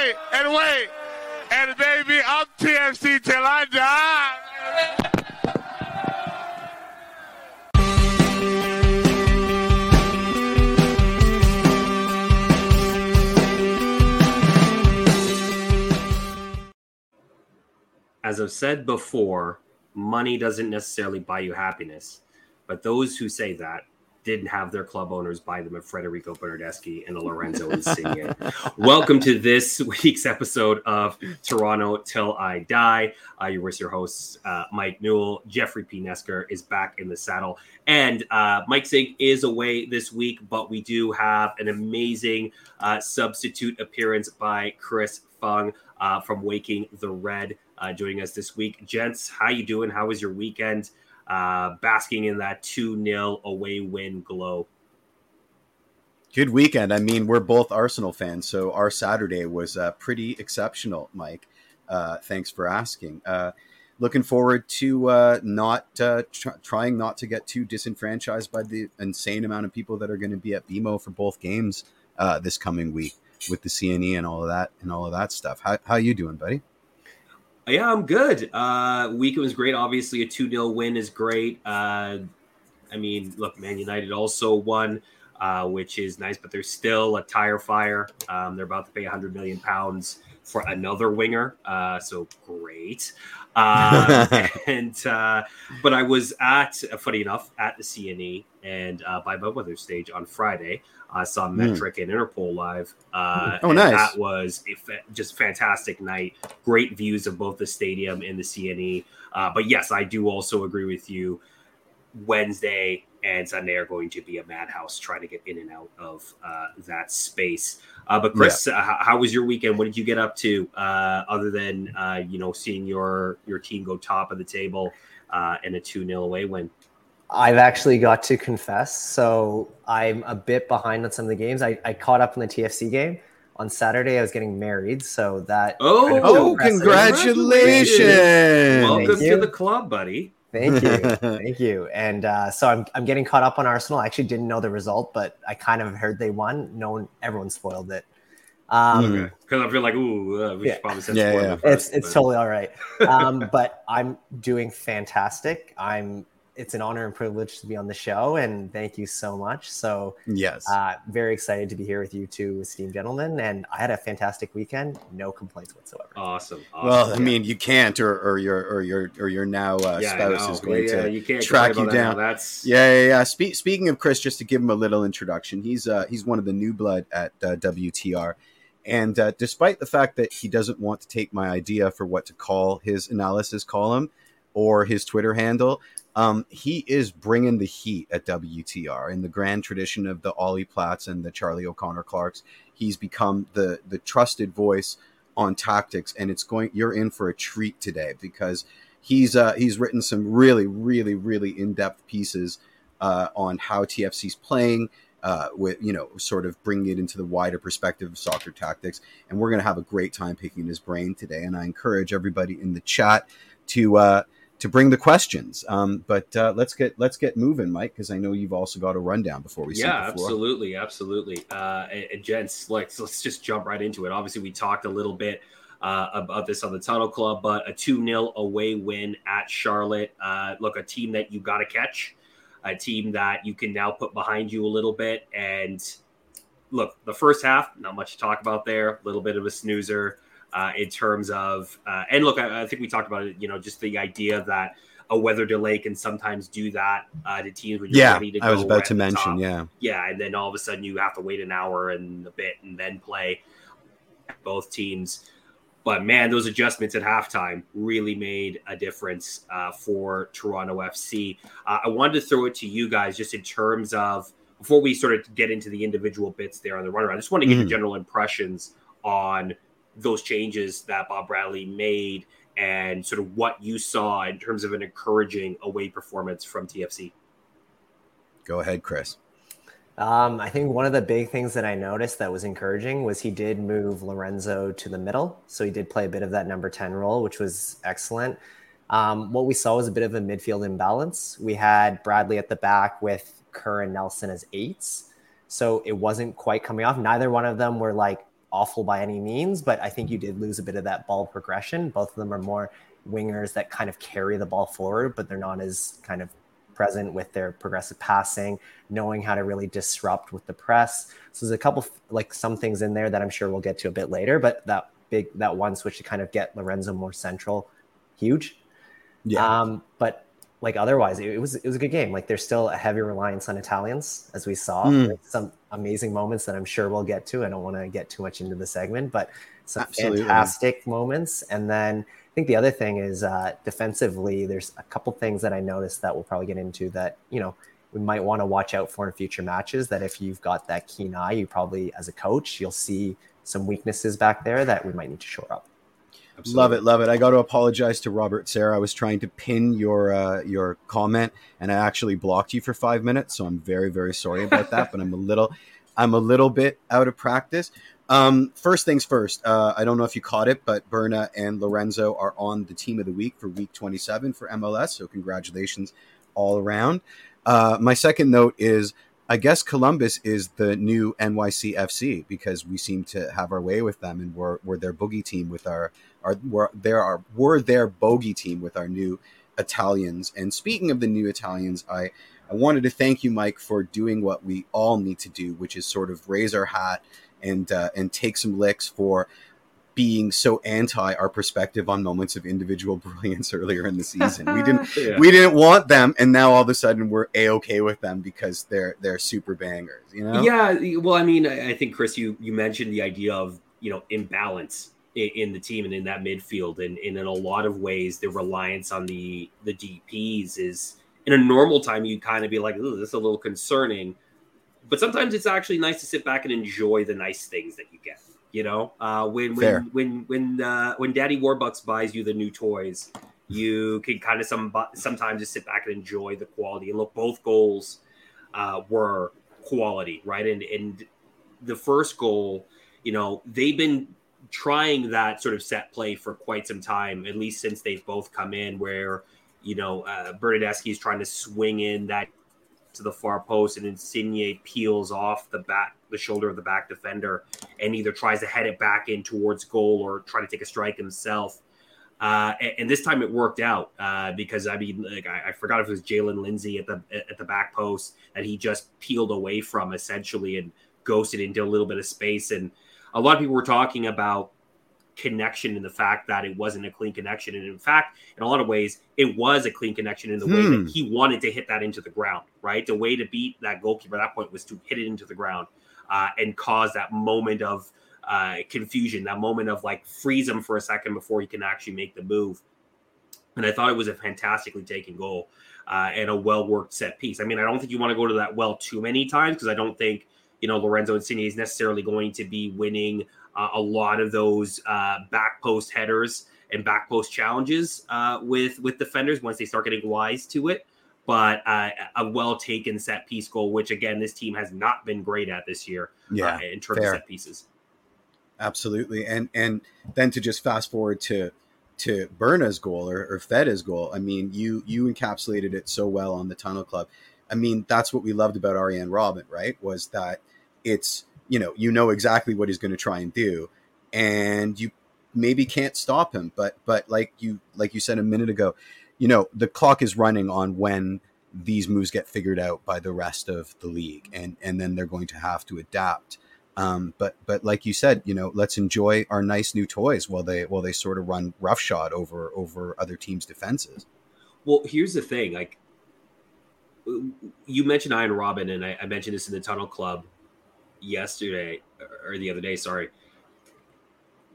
wait, and wait. And baby, I'm TFC till I die. As I've said before, money doesn't necessarily buy you happiness, but those who say that didn't have their club owners buy them a Federico Bernardeschi and a Lorenzo Insigne. Welcome to this week's episode of Toronto Till I Die. Uh, you're with your hosts, uh, Mike Newell. Jeffrey P. Nesker is back in the saddle. And uh, Mike Zig is away this week, but we do have an amazing uh, substitute appearance by Chris Fung uh, from Waking the Red uh, joining us this week. Gents, how you doing? How was your weekend? Uh, basking in that 2 0 away win glow. Good weekend. I mean, we're both Arsenal fans, so our Saturday was uh, pretty exceptional, Mike. Uh, thanks for asking. Uh, looking forward to uh, not uh, tr- trying not to get too disenfranchised by the insane amount of people that are going to be at BMO for both games this coming week with the CNE and all of that and all of that stuff. How how you doing, buddy? Yeah, I'm good. Uh, weekend was great. Obviously, a 2 0 win is great. Uh, I mean, look, Man United also won, uh, which is nice, but there's still a tire fire. Um, they're about to pay 100 million pounds for another winger. Uh, so great. Um, and, uh, but I was at, funny enough, at the CNE and uh, by Weather stage on Friday. I saw Metric mm. and Interpol live. Uh, oh, nice! That was a fa- just fantastic night. Great views of both the stadium and the CNE. Uh, but yes, I do also agree with you. Wednesday and Sunday are going to be a madhouse trying to get in and out of uh, that space. Uh, but Chris, yeah. uh, how was your weekend? What did you get up to uh, other than uh, you know seeing your your team go top of the table uh, in a two 0 away win? I've actually got to confess. So I'm a bit behind on some of the games. I, I caught up on the TFC game. On Saturday, I was getting married. So that. Oh, kind of oh congratulations. congratulations. Welcome to the club, buddy. Thank you. Thank you. And uh, so I'm, I'm getting caught up on Arsenal. I actually didn't know the result, but I kind of heard they won. No one, everyone spoiled it. Um, Because I feel like, ooh, uh, we yeah. should probably say yeah, yeah. First, it's, it's totally all right. Um, but I'm doing fantastic. I'm it's an honor and privilege to be on the show and thank you so much. So yes. uh, very excited to be here with you two esteemed gentlemen and i had a fantastic weekend. No complaints whatsoever. Awesome, awesome. well i mean you can't or, or your or your or your now uh, yeah, spouse is going yeah, to you can't track you down. Now. that's yeah yeah, yeah. Spe- speaking of chris just to give him a little introduction he's uh he's one of the new blood at uh, wtr and uh, despite the fact that he doesn't want to take my idea for what to call his analysis column or his Twitter handle, um, he is bringing the heat at WTR in the grand tradition of the Ollie Platts and the Charlie O'Connor Clarks. He's become the the trusted voice on tactics, and it's going. You're in for a treat today because he's uh, he's written some really, really, really in depth pieces uh, on how TFC's playing. Uh, with you know, sort of bringing it into the wider perspective of soccer tactics, and we're going to have a great time picking his brain today. And I encourage everybody in the chat to uh, to bring the questions. Um, but uh, let's get let's get moving, Mike, because I know you've also got a rundown before we. Start. Yeah, absolutely, absolutely. Uh, and, and gents, let's let's just jump right into it. Obviously, we talked a little bit uh, about this on the Tunnel Club, but a two 0 away win at Charlotte. Uh, look, a team that you got to catch, a team that you can now put behind you a little bit. And look, the first half, not much to talk about there. A little bit of a snoozer uh, in terms of uh, and look, I, I, think we talked about it. You know, just the idea that a weather delay can sometimes do that uh, to teams when you're yeah, ready to go. I was about to mention, top. yeah, yeah, and then all of a sudden you have to wait an hour and a bit and then play both teams. But man, those adjustments at halftime really made a difference uh, for Toronto FC. Uh, I wanted to throw it to you guys just in terms of before we sort of get into the individual bits there on the runaround. I just want to get mm. your general impressions on those changes that Bob Bradley made and sort of what you saw in terms of an encouraging away performance from TFC. Go ahead, Chris. Um, I think one of the big things that I noticed that was encouraging was he did move Lorenzo to the middle. So he did play a bit of that number 10 role, which was excellent. Um, what we saw was a bit of a midfield imbalance. We had Bradley at the back with Kerr and Nelson as eights. So it wasn't quite coming off. Neither one of them were like awful by any means, but I think you did lose a bit of that ball progression. Both of them are more wingers that kind of carry the ball forward, but they're not as kind of present with their progressive passing, knowing how to really disrupt with the press. So there's a couple like some things in there that I'm sure we'll get to a bit later, but that big that one switch to kind of get Lorenzo more central, huge. Yeah. Um, but like otherwise, it, it, was it was a good game. Like there's still a heavy reliance on Italians, as we saw. Mm. Like some amazing moments that I'm sure we'll get to. I don't want to get too much into the segment, but some Absolutely. fantastic moments. And then I think the other thing is uh, defensively, there's a couple things that I noticed that we'll probably get into that you know we might want to watch out for in future matches. That if you've got that keen eye, you probably as a coach you'll see some weaknesses back there that we might need to shore up. Absolutely. Love it, love it. I got to apologize to Robert Sarah. I was trying to pin your uh, your comment, and I actually blocked you for five minutes. So I'm very, very sorry about that. but I'm a little, I'm a little bit out of practice. Um, first things first. Uh, I don't know if you caught it, but Berna and Lorenzo are on the team of the week for Week 27 for MLS. So congratulations all around. Uh, my second note is I guess Columbus is the new NYCFC because we seem to have our way with them, and we're, we're their boogie team with our our we're, there are we're their bogey team with our new Italians. And speaking of the new Italians, I I wanted to thank you, Mike, for doing what we all need to do, which is sort of raise our hat and uh, and take some licks for being so anti our perspective on moments of individual brilliance earlier in the season. We didn't yeah. we didn't want them, and now all of a sudden we're a okay with them because they're they're super bangers. You know? Yeah. Well, I mean, I think Chris, you you mentioned the idea of you know imbalance in, the team and in that midfield, and, and in a lot of ways, the reliance on the the DPS is in a normal time you kind of be like, this is a little concerning. But sometimes it's actually nice to sit back and enjoy the nice things that you get. You know, uh, when when when when uh, when Daddy Warbucks buys you the new toys, you can kind of some sometimes just sit back and enjoy the quality. And look, both goals uh, were quality, right? And and the first goal, you know, they've been trying that sort of set play for quite some time, at least since they've both come in, where you know uh, Bernardeschi is trying to swing in that to the far post, and Insigne peels off the back, the shoulder of the back defender, and either tries to head it back in towards goal or try to take a strike himself. Uh, and, and, this time it worked out uh, because I mean, like I, I, forgot if it was Jaylin Lindsey at the at the back post that he just peeled away from essentially and ghosted into a little bit of space. And a lot of people were talking about connection and the fact that it wasn't a clean connection. And in fact, in a lot of ways, it was a clean connection in the hmm. way that hmm. he wanted to hit that into the ground, right? The way to beat that goalkeeper at that point was to hit it into the ground uh, and cause that moment of uh, confusion, that moment of like freeze him for a second before he can actually make the move. And I thought it was a fantastically taken goal uh, and a well worked set piece. I mean, I don't think you want to go to that well too many times because I don't think, you know, Lorenzo Insigne is necessarily going to be winning uh, a lot of those uh, back post headers and back post challenges uh, with with defenders once they start getting wise to it. But uh, a well taken set piece goal, which again this team has not been great at this year, uh, yeah, in terms fair. of set pieces. Absolutely, and and then to just fast forward to to Berna's goal or, or Feda's goal. I mean, you you encapsulated it so well on the Tunnel Club. I mean, that's what we loved about Arjen Robben, right? Was that it's you know you know exactly what he's going to try and do and you maybe can't stop him but but like you like you said a minute ago you know the clock is running on when these moves get figured out by the rest of the league and and then they're going to have to adapt. Um, but but like you said you know let's enjoy our nice new toys while they while they sort of run roughshod over over other teams defenses. Well here's the thing like you mentioned Arjen Robben and I, I mentioned this in the tunnel club yesterday or the other day, sorry.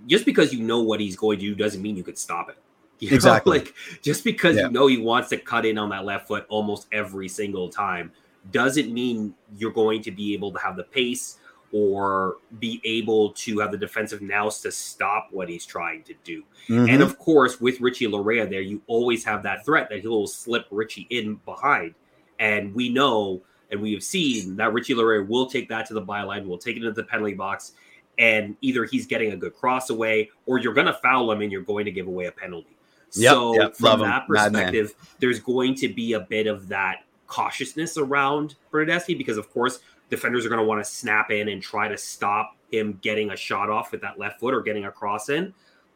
Just because you know what he's going to do doesn't mean you could stop it. You know? Exactly. Like just because yeah. you know he wants to cut in on that left foot almost every single time doesn't mean you're going to be able to have the pace or be able to have the defensive nous to stop what he's trying to do. Mm-hmm. And of course, with Richie Laryea there, you always have that threat that he'll slip Richie in behind. And we know and we have seen that Richie Laryea will take that to the byline, will take it into the penalty box, and either he's getting a good cross away or you're going to foul him and you're going to give away a penalty. Yep, so yep, from that him. perspective, there's going to be a bit of that cautiousness around Bernardeschi because, of course, defenders are going to want to snap in and try to stop him getting a shot off with that left foot or getting a cross in.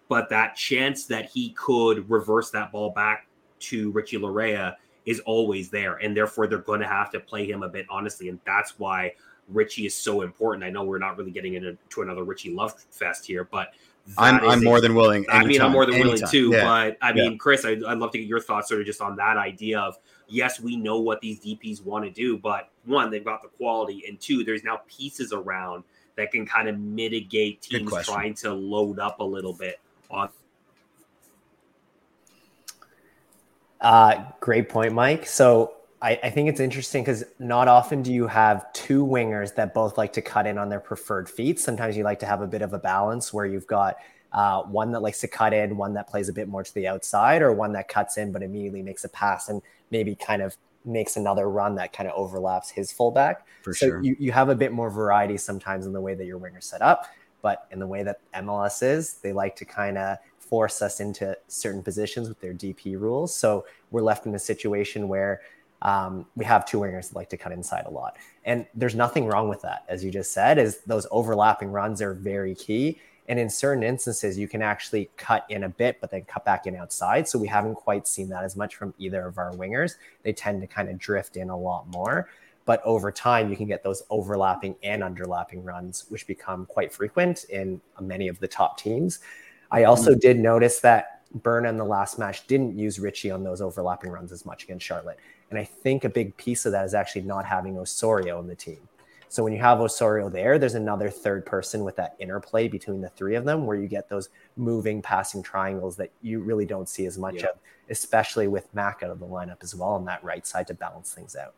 But that chance that he could reverse that ball back to Richie Laryea is always there. And therefore, they're going to have to play him a bit honestly. And that's why Richie is so important. I know we're not really getting into another Richie love fest here, but I'm, I'm more than willing. Anytime, I mean, I'm more than anytime. willing too. Yeah. But I mean, yeah. Chris, I, would love to get your thoughts sort of just on that idea of yes, we know what these DPs want to do, but one, they've got the quality, and two, there's now pieces around that can kind of mitigate teams trying to load up a little bit on. Uh, great point, Mike. So I, I think it's interesting because not often do you have two wingers that both like to cut in on their preferred feet. Sometimes you like to have a bit of a balance where you've got uh, one that likes to cut in, one that plays a bit more to the outside, or one that cuts in but immediately makes a pass and maybe kind of makes another run that kind of overlaps his fullback. For so sure. You, you have a bit more variety sometimes in the way that your wingers set up, but in the way that MLS is, they like to kind of force us into certain positions with their DP rules. So we're left in a situation where um, we have two wingers that like to cut inside a lot. And there's nothing wrong with that. As you just said, is those overlapping runs are very key. And in certain instances, you can actually cut in a bit, but then cut back in outside. So we haven't quite seen that as much from either of our wingers. They tend to kind of drift in a lot more. But over time, you can get those overlapping and underlapping runs, which become quite frequent in many of the top teams. I also mm-hmm. did notice that Burn in the last match didn't use Richie on those overlapping runs as much against Charlotte. And I think a big piece of that is actually not having Osorio in the team. So when you have Osorio there, there's another third person with that interplay between the three of them where you get those moving passing triangles that you really don't see as much yeah. of, especially with Mac out of the lineup as well on that right side to balance things out.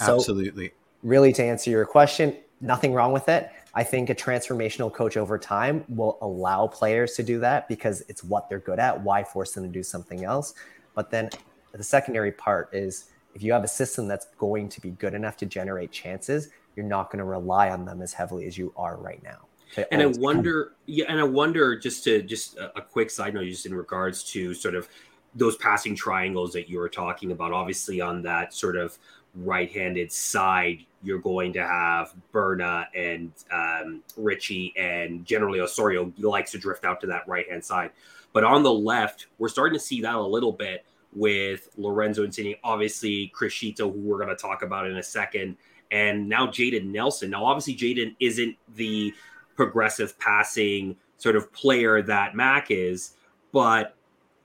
So Absolutely. Really, to answer your question, nothing wrong with it. I think a transformational coach over time will allow players to do that because it's what they're good at. Why force them to do something else? But then the secondary part is if you have a system that's going to be good enough to generate chances, you're not going to rely on them as heavily as you are right now. And I wonder, yeah, and I wonder just to just a, a quick side note, just in regards to sort of those passing triangles that you were talking about. Obviously, on that sort of right-handed side, you're going to have Berna and um, Richie, and generally Osorio likes to drift out to that right-hand side. But on the left, we're starting to see that a little bit with Lorenzo Insigne, obviously Criscito, who we're going to talk about in a second, and now Jaden Nelson. Now, obviously, Jaden isn't the progressive passing sort of player that Mac is, but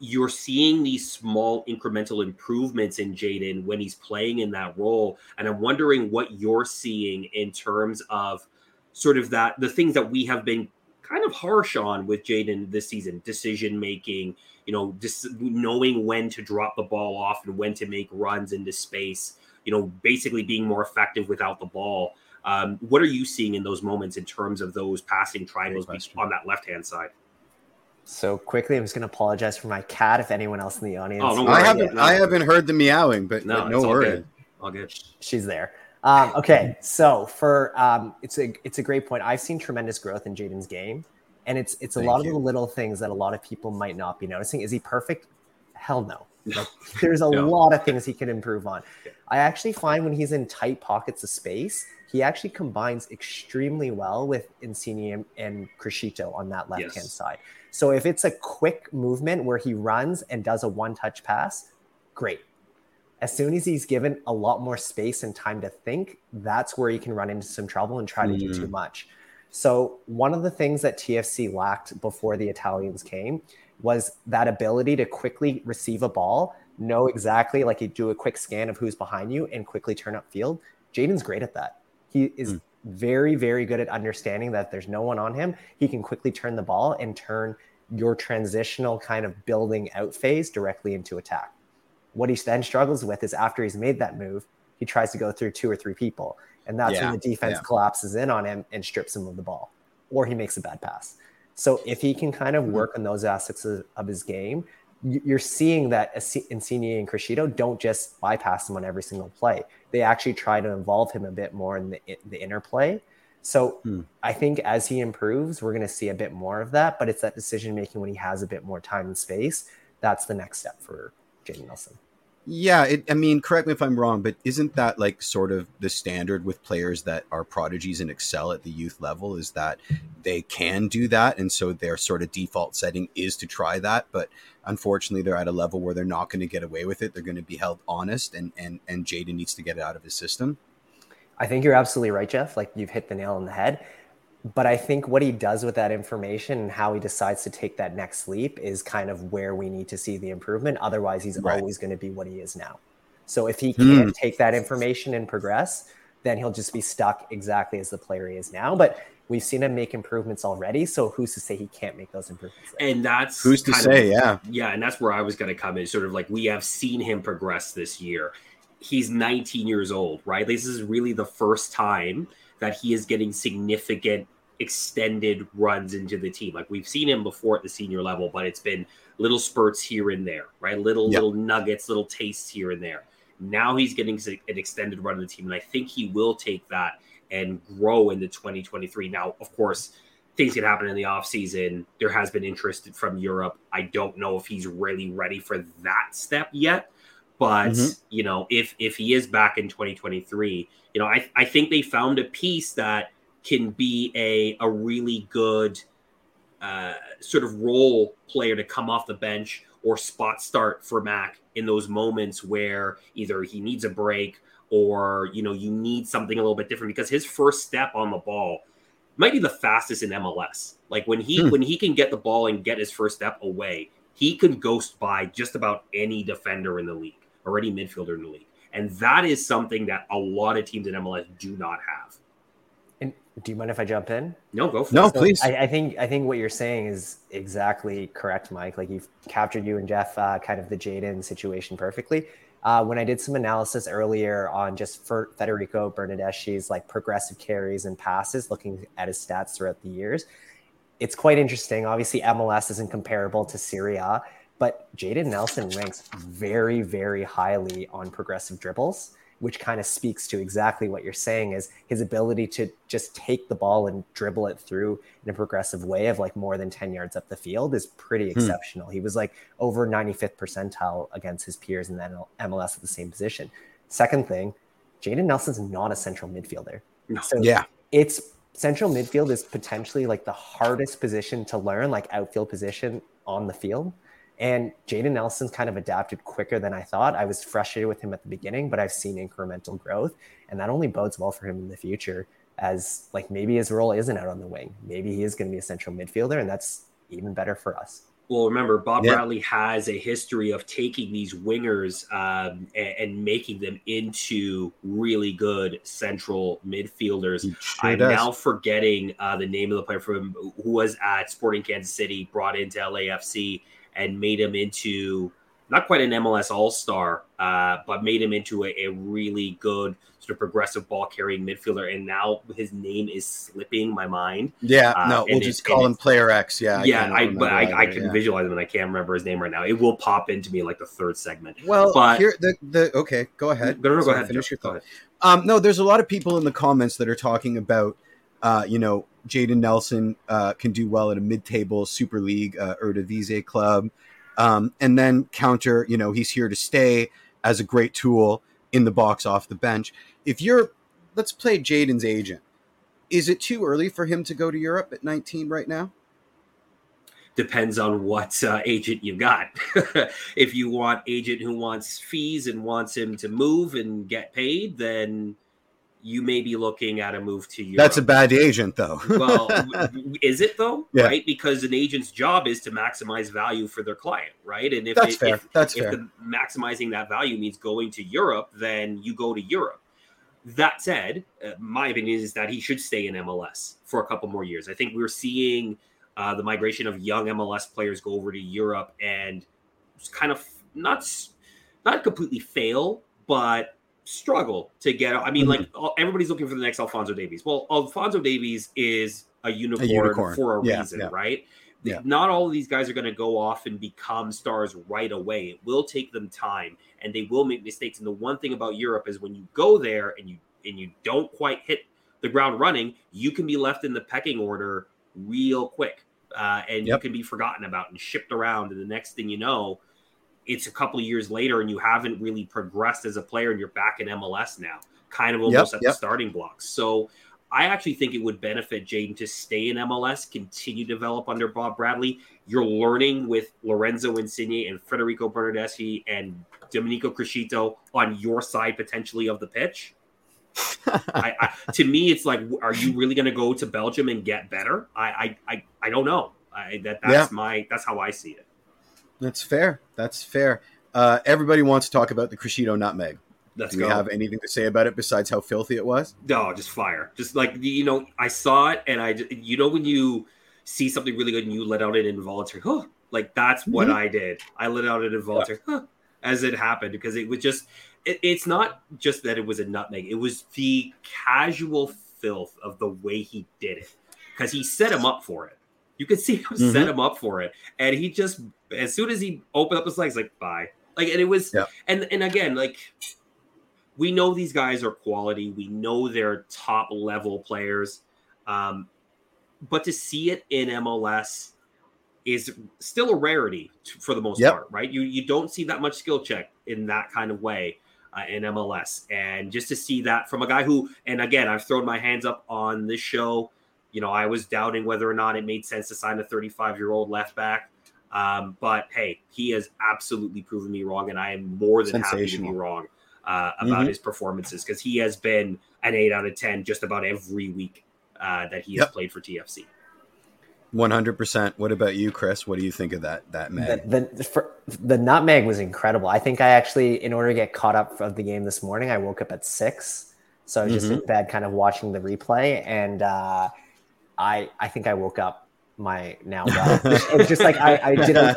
you're seeing these small incremental improvements in Jaden when he's playing in that role. And I'm wondering what you're seeing in terms of sort of that the things that we have been kind of harsh on with Jaden this season decision making, you know, just knowing when to drop the ball off and when to make runs into space you know, basically being more effective without the ball. Um, what are you seeing in those moments in terms of those passing triangles on that left hand side? So quickly, I'm just going to apologize for my cat. If anyone else in the audience, oh, I haven't, no. I haven't heard the meowing, but no, but no worry, all good. all good. She's there. Um, okay, so for um, it's a it's a great point. I've seen tremendous growth in Jaden's game, and it's it's a Thank lot you. of the little things that a lot of people might not be noticing. Is he perfect? Hell no. Like, there's a no. lot of things he can improve on. I actually find when he's in tight pockets of space, he actually combines extremely well with Insigne and Criscito on that left hand yes. side. So if it's a quick movement where he runs and does a one touch pass, great. As soon as he's given a lot more space and time to think, that's where he can run into some trouble and try to mm. do too mm. much. So, one of the things that TFC lacked before the Italians came was that ability to quickly receive a ball know exactly like you do a quick scan of who's behind you and quickly turn up field. Jaden's great at that. He is mm. very, very good at understanding that there's no one on him. He can quickly turn the ball and turn your transitional kind of building out phase directly into attack. What he then struggles with is after he's made that move, he tries to go through two or three people. And that's yeah, when the defense yeah. collapses in on him and strips him of the ball, or he makes a bad pass. So if he can kind of hmm. work on those aspects of, of his game, you're seeing that Insigne and Criscito don't just bypass him on every single play. They actually try to involve him a bit more in the, the interplay. So hmm. I think as he improves, we're going to see a bit more of that. But it's that decision making when he has a bit more time and space. That's the next step for Jayden Nelson. Yeah, it, I mean, correct me if I'm wrong, but isn't that like sort of the standard with players that are prodigies and excel at the youth level? Is that they can do that, and so their sort of default setting is to try that, but unfortunately, they're at a level where they're not going to get away with it. They're going to be held honest, and and and Jaden needs to get it out of his system. I think you're absolutely right, Jeff. Like you've hit the nail on the head. But I think what he does with that information and how he decides to take that next leap is kind of where we need to see the improvement. Otherwise, he's right. always going to be what he is now. So if he can't mm. take that information and progress, then he'll just be stuck exactly as the player he is now. But we've seen him make improvements already. So who's to say he can't make those improvements? There? And that's who's to say, of, yeah. Yeah. And that's where I was going to come in. Sort of like we have seen him progress this year. He's 19 years old, right? This is really the first time that he is getting significant extended runs into the team. Like we've seen him before at the senior level, but it's been little spurts here and there, right? Little yep. little nuggets, little tastes here and there. Now he's getting an extended run of the team, and I think he will take that and grow into 2023. Now, of course, things can happen in the offseason. There has been interest from Europe. I don't know if he's really ready for that step yet. But mm-hmm. you know, if if he is back in 2023, you know, I, I think they found a piece that can be a, a really good uh, sort of role player to come off the bench or spot start for Mac in those moments where either he needs a break or you know you need something a little bit different because his first step on the ball might be the fastest in MLS. Like when he hmm. when he can get the ball and get his first step away, he can ghost by just about any defender in the league or any midfielder in the league. And that is something that a lot of teams in MLS do not have. And do you mind if I jump in? No, go for no, it. No, please. I, I, think I think what you're saying is exactly correct, Mike. Like you've captured you and Jeff uh, kind of the Jaden situation perfectly. Uh, when I did some analysis earlier on just for Federico Bernardeschi's like progressive carries and passes, looking at his stats throughout the years, it's quite interesting. Obviously, MLS isn't comparable to Serie A, but Jaden Nelson ranks very, very highly on progressive dribbles which kind of speaks to exactly what you're saying is his ability to just take the ball and dribble it through in a progressive way of like more than 10 yards up the field is pretty hmm. exceptional. He was like over 95th percentile against his peers in the MLS at the same position. Second thing, Jaden Nelson's not a central midfielder. So yeah, it's central midfield is potentially like the hardest position to learn, like outfield position on the field. And Jaden Nelson's kind of adapted quicker than I thought. I was frustrated with him at the beginning, but I've seen incremental growth, and that only bodes well for him in the future. As like maybe his role isn't out on the wing, maybe he is going to be a central midfielder, and that's even better for us. Well, remember, Bob yeah. Bradley has a history of taking these wingers um, and, and, making them into really good central midfielders. Sure I'm does. now forgetting uh, the name of the player from who was at Sporting Kansas City, brought into LAFC and made him into not quite an MLS All Star, uh, but made him into a, a, really good sort of progressive ball carrying midfielder. And now his name is slipping my mind. Yeah, uh, no, we'll just call him Player X. Yeah, yeah, I, but I, I, can yeah. visualize him and I can't remember his name right now. It will pop into me like the third segment. Well, but here the the okay, go ahead. No, no, go ahead. Finish your thought. Um, no, there's a lot of people in the comments that are talking about, uh, you know, Jaden Nelson uh, can do well at a mid-table Super League uh, Eredivisie club, um, and then counter. You know, he's here to stay as a great tool in the box off the bench. If you're, let's play Jaden's agent. Is it too early for him to go to Europe at 19 right now? Depends on what uh, agent you got. if you want agent who wants fees and wants him to move and get paid, then you may be looking at a move to Europe. That's a bad agent, though. well, is it though? Yeah. Right, because an agent's job is to maximize value for their client, right? And if that's it, fair, if, that's if fair. The, maximizing that value means going to Europe, then you go to Europe. That said, uh, my opinion is that he should stay in MLS for a couple more years. I think we're seeing uh, the migration of young MLS players go over to Europe and kind of not not completely fail, but struggle to get. I mean, mm-hmm. like everybody's looking for the next Alfonso Davies. Well, Alfonso Davies is a unicorn, a unicorn. for a yeah, reason, yeah. right? Yeah. Not all of these guys are going to go off and become stars right away. It will take them time, and they will make mistakes. And the one thing about Europe is when you go there and you and you don't quite hit the ground running, you can be left in the pecking order real quick, uh, and yep. you can be forgotten about and shipped around. And the next thing you know, it's a couple of years later and you haven't really progressed as a player and you're back in MLS now, kind of almost Yep, at yep. the starting blocks. So I actually think it would benefit Jaden to stay in MLS, continue to develop under Bob Bradley. You're learning with Lorenzo Insigne and Federico Bernardeschi and Domenico Criscito on your side potentially of the pitch. I, I, to me, it's like, are you really going to go to Belgium and get better? I, I, I, I don't know. I, that, that's Yeah. my, that's how I see it. That's fair. That's fair. Uh, everybody wants to talk about the Criscito nutmeg. Let's Do we have anything to say about it besides how filthy it was? No, just fire. Just like you know, I saw it, and I, you know, when you see something really good and you let out an involuntary, huh? Like that's what Mhm. I did. I let out an involuntary, huh? As it happened, because it was just, it, it's not just that it was a nutmeg. It was the casual filth of the way he did it, because he set him up for it. You could see him set Mhm. him up for it, and he just, as soon as he opened up his legs, like bye. Like, and it was, Yeah. and and again, like we know these guys are quality. We know they're top level players. Um, but to see it in MLS is still a rarity for the most Yep. part, right? You you don't see that much skill check in that kind of way uh, in MLS, and just to see that from a guy who, and again, I've thrown my hands up on this show. You know, I was doubting whether or not it made sense to sign a 35 year old left back. Um, but hey, he has absolutely proven me wrong, and I am more than happy to be wrong uh, about Mhm. his performances because he has been an eight out of ten just about every week uh, that he has Yep. played for TFC. One hundred percent. What about you, Chris? What do you think of that that mag? The, the, for, the nutmeg was incredible. I think I actually, in order to get caught up of the game this morning, I woke up at six. So I was just Mm-hmm. in bed, kind of watching the replay, and uh, I I think I woke up my now wife. it was just like I, I did a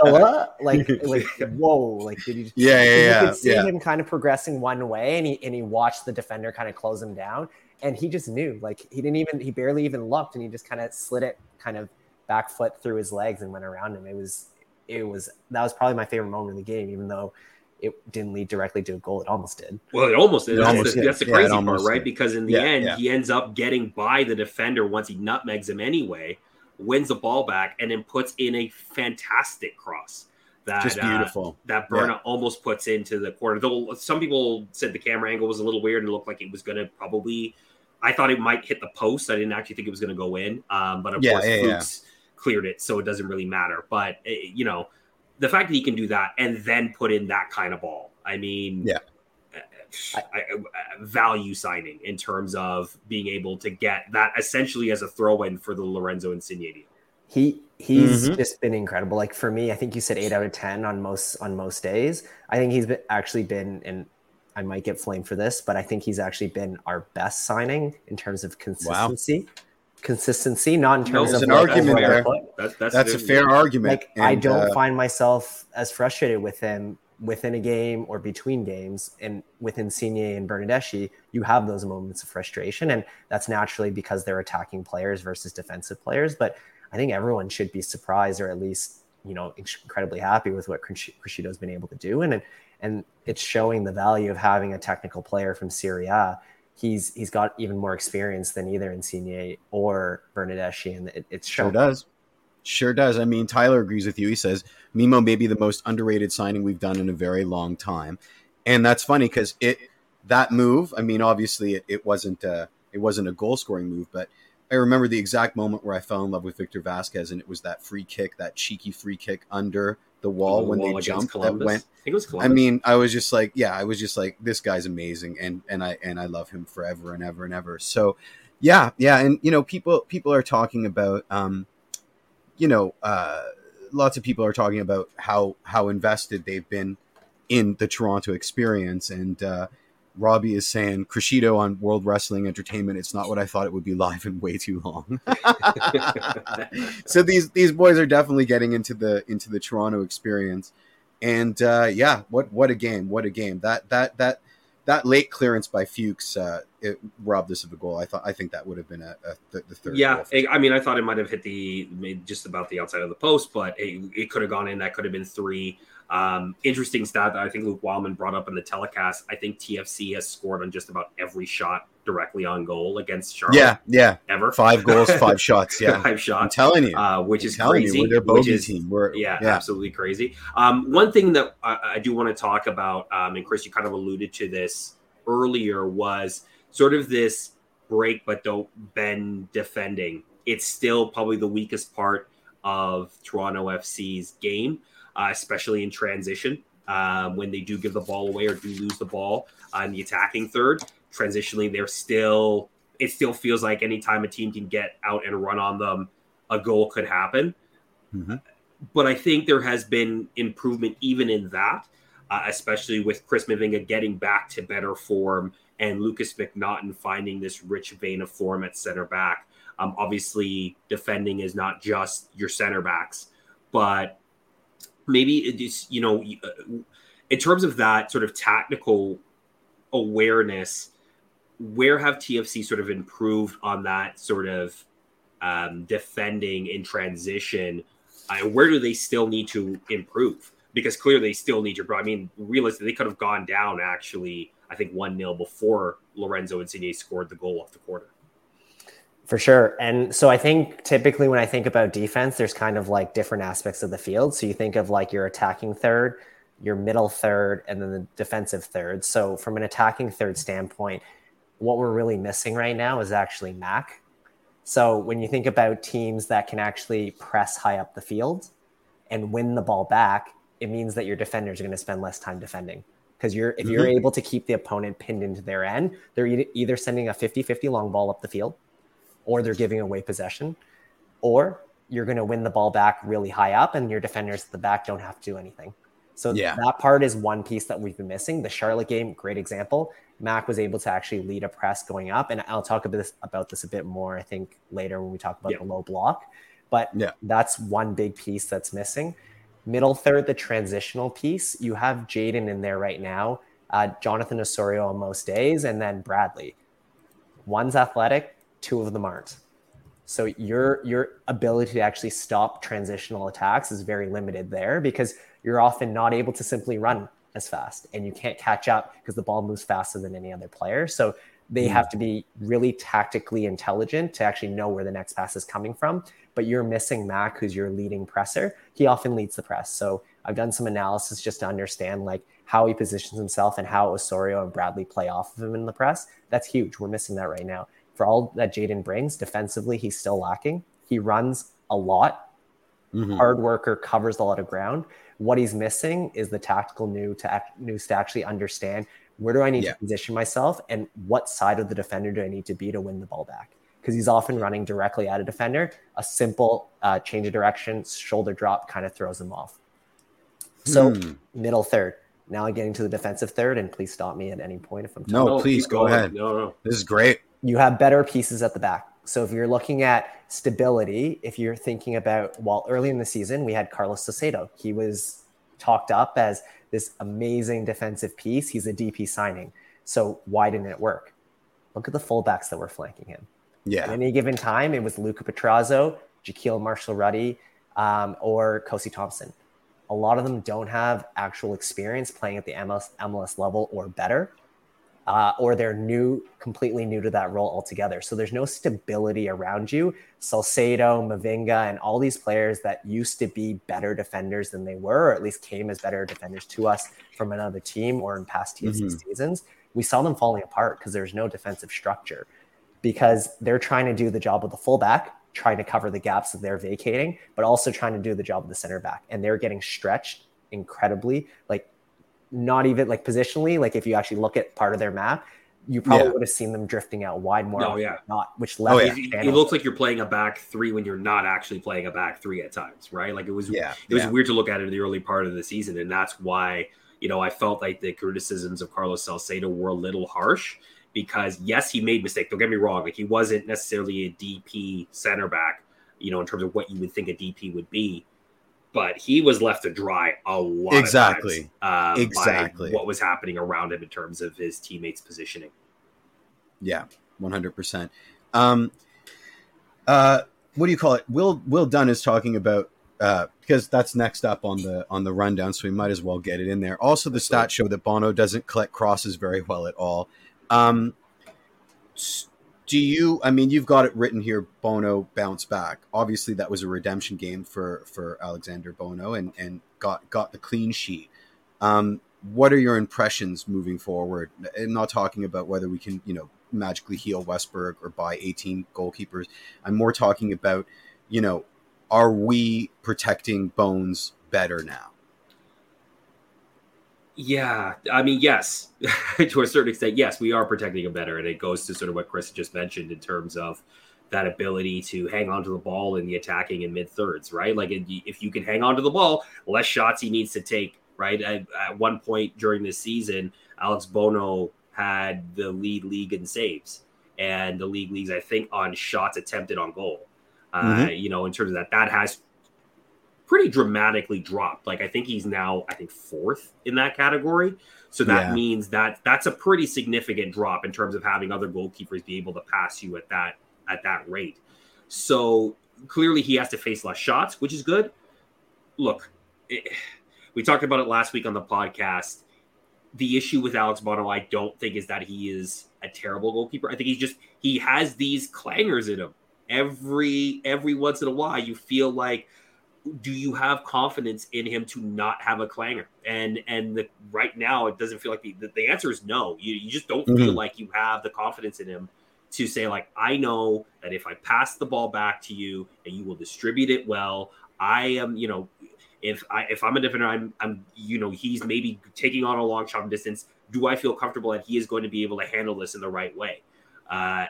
like like whoa like did you Yeah, yeah, you yeah, could see yeah. him kind of progressing one way and he and he watched the defender kind of close him down and he just knew like he didn't even he barely even looked and he just kind of slid it kind of back foot through his legs and went around him it was it was that was probably my favorite moment in the game even though it didn't lead directly to a goal it almost did Well, it almost is. It That's, almost the, did. that's the Yeah, it crazy part, almost right? did. Because in the Yeah, end, yeah. he ends up getting by the defender once he nutmegs him anyway, wins the ball back, and then puts in a fantastic cross. That, Just uh, beautiful. that Berna almost puts into the corner. Though some people said the camera angle was a little weird and looked like it was going to probably. I thought it might hit the post. I didn't actually think it was going to go in. Um, but of Yeah, course, yeah, yeah. Fuchs cleared it, so it doesn't really matter. But eh, you know, the fact that he can do that and then put in that kind of ball, I mean, Yeah. I, I, I- value signing in terms of being able to get that essentially as a throw-in for the Lorenzo Insigne deal. He he's Mhm. just been incredible. Like for me, I think you said eight out of ten on most on most days. I think he's been, actually been, and I might get flamed for this, but I think he's actually been our best signing in terms of consistency. Consistency, not in terms there's of an what- argument what there. put. That's that's, That's a fair argument. Like I don't uh, find myself as frustrated with him within a game or between games. And within Insigne and Bernardeschi, you have those moments of frustration, and that's naturally because they're attacking players versus defensive players. But I think everyone should be surprised or at least you know incredibly happy with what Criscito's been able to do, and and it's showing the value of having a technical player from Serie A. He's he's got even more experience than either Insigne or Bernardeschi, and it, it's Sure does. Sure does. I mean, Tyler agrees with you. He says Mimmo may be the most underrated signing we've done in a very long time, and that's funny because it that move. I mean, obviously it, it wasn't uh, it wasn't a goal scoring move, but I remember the exact moment where I fell in love with Victor Vázquez, and it was that free kick, that cheeky free kick under the wall The when wall they jumped. That went. I think it was I mean, I was just like, yeah, I was just like, this guy's amazing, and and I and I love him forever and ever and ever. So, yeah, yeah, and you know, people people are talking about, um, you know, uh, lots of people are talking about how how invested they've been in the Toronto experience, and uh, Robbie is saying Criscito on World Wrestling Entertainment. It's not what I thought it would be live and way too long. so these these boys are definitely getting into the into the Toronto experience, and uh, yeah, what what a game! What a game! That that that that late clearance by Fuchs uh, it robbed us of a goal. I thought I think that would have been a, a the, the third. yeah, goal. I mean, I thought it might have hit the just about the outside of the post, but it, it could have gone in. That could have been three. Um, interesting stat that I think Luke Wileman brought up in the telecast. I think TFC has scored on just about every shot directly on goal against Charlotte. Yeah, yeah. ever Five goals, five shots. Yeah, five shots. I'm telling you. uh, which I'm is telling crazy. You, we're their bogey is, team. We're yeah, yeah. absolutely crazy. Um, one thing that I, I do want to talk about, um, and Chris, you kind of alluded to this earlier, was sort of this break but don't bend defending. It's still probably the weakest part of Toronto FC's game, uh, especially in transition. Um, when they do give the ball away or do lose the ball on the attacking third, transitionally, they're still. It still feels like anytime a team can get out and run on them, a goal could happen Mhm. but I think there has been improvement even in that, uh, especially with Chris Mavinga getting back to better form and Lukas MacNaughton finding this rich vein of form at center back. Um, obviously, defending is not just your center backs, but maybe it is, you know, uh, in terms of that sort of tactical awareness, where have TFC sort of improved on that sort of um, defending in transition? Uh, where do they still need to improve? Because clearly they still need to. I mean, realistically, they could have gone down actually. I think one 0 before Lorenzo Insigne scored the goal off the corner. For sure. And so I think typically when I think about defense, there's kind of like different aspects of the field. So you think of like your attacking third, your middle third, and then the defensive third. So from an attacking third standpoint, what we're really missing right now is actually Mac. So when you think about teams that can actually press high up the field and win the ball back, it means that your defenders are going to spend less time defending. Because you're if you're mm-hmm. able to keep the opponent pinned into their end, they're e- either sending a 50-50 long ball up the field or they're giving away possession, or you're going to win the ball back really high up and your defenders at the back don't have to do anything. So Yeah. that part is one piece that we've been missing. The Charlotte game, great example. Mac was able to actually lead a press going up, and I'll talk about this, about this a bit more, I think, later when we talk about Yeah. the low block. But Yeah. that's one big piece that's missing. Middle third, the transitional piece. You have Jaden in there right now, uh, Jonathan Osorio on most days, and then Bradley. One's athletic, two of them aren't. So your your ability to actually stop transitional attacks is very limited there because you're often not able to simply run as fast and you can't catch up because the ball moves faster than any other player. So they have to be really tactically intelligent to actually know where the next pass is coming from. But you're missing Mac, who's your leading presser. He often leads the press. So I've done some analysis just to understand like how he positions himself and how Osorio and Bradley play off of him in the press. That's huge. We're missing that right now. For all that Jaden brings defensively, he's still lacking. He runs a lot, Mhm. hard worker, covers a lot of ground. What he's missing is the tactical new to act, news to actually understand where do I need Yeah. to position myself and what side of the defender do I need to be to win the ball back? Because he's often running directly at a defender. A simple uh, change of direction, shoulder drop kind of throws him off. So Hmm. middle third. Now getting to the defensive third, and please stop me at any point if I'm No, No, please keep go going. ahead. No, no. This is great. you have better pieces at the back. So if you're looking at stability, if you're thinking about, well, early in the season, we had Carlos Salcedo. He was talked up as this amazing defensive piece. He's a DP signing. So why didn't it work? Look at the fullbacks that were flanking him. At any given time, it was Luca Petrasso, Jahkeele Marshall Rutty, um, or Kosi Thompson. A lot of them don't have actual experience playing at the MLS, MLS level or better, uh, or they're new, completely new to that role altogether. So there's no stability around you. Salcedo, Mavinga, and all these players that used to be better defenders than they were, or at least came as better defenders to us from another team or in past TFC Mhm. seasons, we saw them falling apart because there's no defensive structure because they're trying to do the job of the fullback, trying to cover the gaps that they're vacating, but also trying to do the job of the center back. And they're getting stretched incredibly, like not even like positionally. Like if you actually look at part of their map, you probably Yeah. would have seen them drifting out wide more. No, yeah. not, which Oh, left yeah. It, it looks like you're playing a back three when you're not actually playing a back three at times, right? Like it was Yeah. it was yeah. weird to look at it in the early part of the season, and that's why you know I felt like the criticisms of Carlos Salcedo were a little harsh because yes, he made mistakes. Don't get me wrong; like he wasn't necessarily a DP center back, you know, in terms of what you would think a DP would be. But he was left to dry a lot. Exactly. Times, um, Exactly. By what was happening around him in terms of his teammates' positioning. Yeah, one hundred percent. Um, uh, what do you call it? Will Will Dunn is talking about uh, because that's next up on the on the rundown, so we might as well get it in there. Also, the stats show that Bono doesn't collect crosses very well at all. Um, do you? I mean, you've got it written here. Bono bounce back. Obviously, that was a redemption game for for Alexander Bono, and and got got the clean sheet. Um, what are your impressions moving forward? I'm not talking about whether we can, you know, magically heal Westberg or buy 18 goalkeepers. I'm more talking about, you know, are we protecting Bones better now? Yeah, I mean, yes, to a certain extent, yes, we are protecting him better, and it goes to sort of what Chris just mentioned in terms of that ability to hang on to the ball in the attacking in mid thirds, right? Like if you can hang on to the ball, less shots he needs to take, right? At, at one point during this season, Alex Bono had the lead league in saves and the league leagues, I think, on shots attempted on goal. Uh, mm-hmm. you know, in terms of that, that has pretty dramatically dropped. Like I think he's now, I think, fourth in that category. So that yeah. means that that's a pretty significant drop in terms of having other goalkeepers be able to pass you at that at that rate. So clearly he has to face less shots, which is good. Look, it, we talked about it last week on the podcast. The issue with Alex Bono, I don't think, is that he is a terrible goalkeeper. I think he's just he has these clangers in him. Every every once in a while, you feel like, do you have confidence in him to not have a clanger? And and the, right now, it doesn't feel like the, the answer is no. You, you just don't mm-hmm. feel like you have the confidence in him to say like I know that if I pass the ball back to you and you will distribute it well, I am you know if I if I'm a defender, I'm I'm you know he's maybe taking on a long shot distance. Do I feel comfortable that he is going to be able to handle this in the right way? Uh,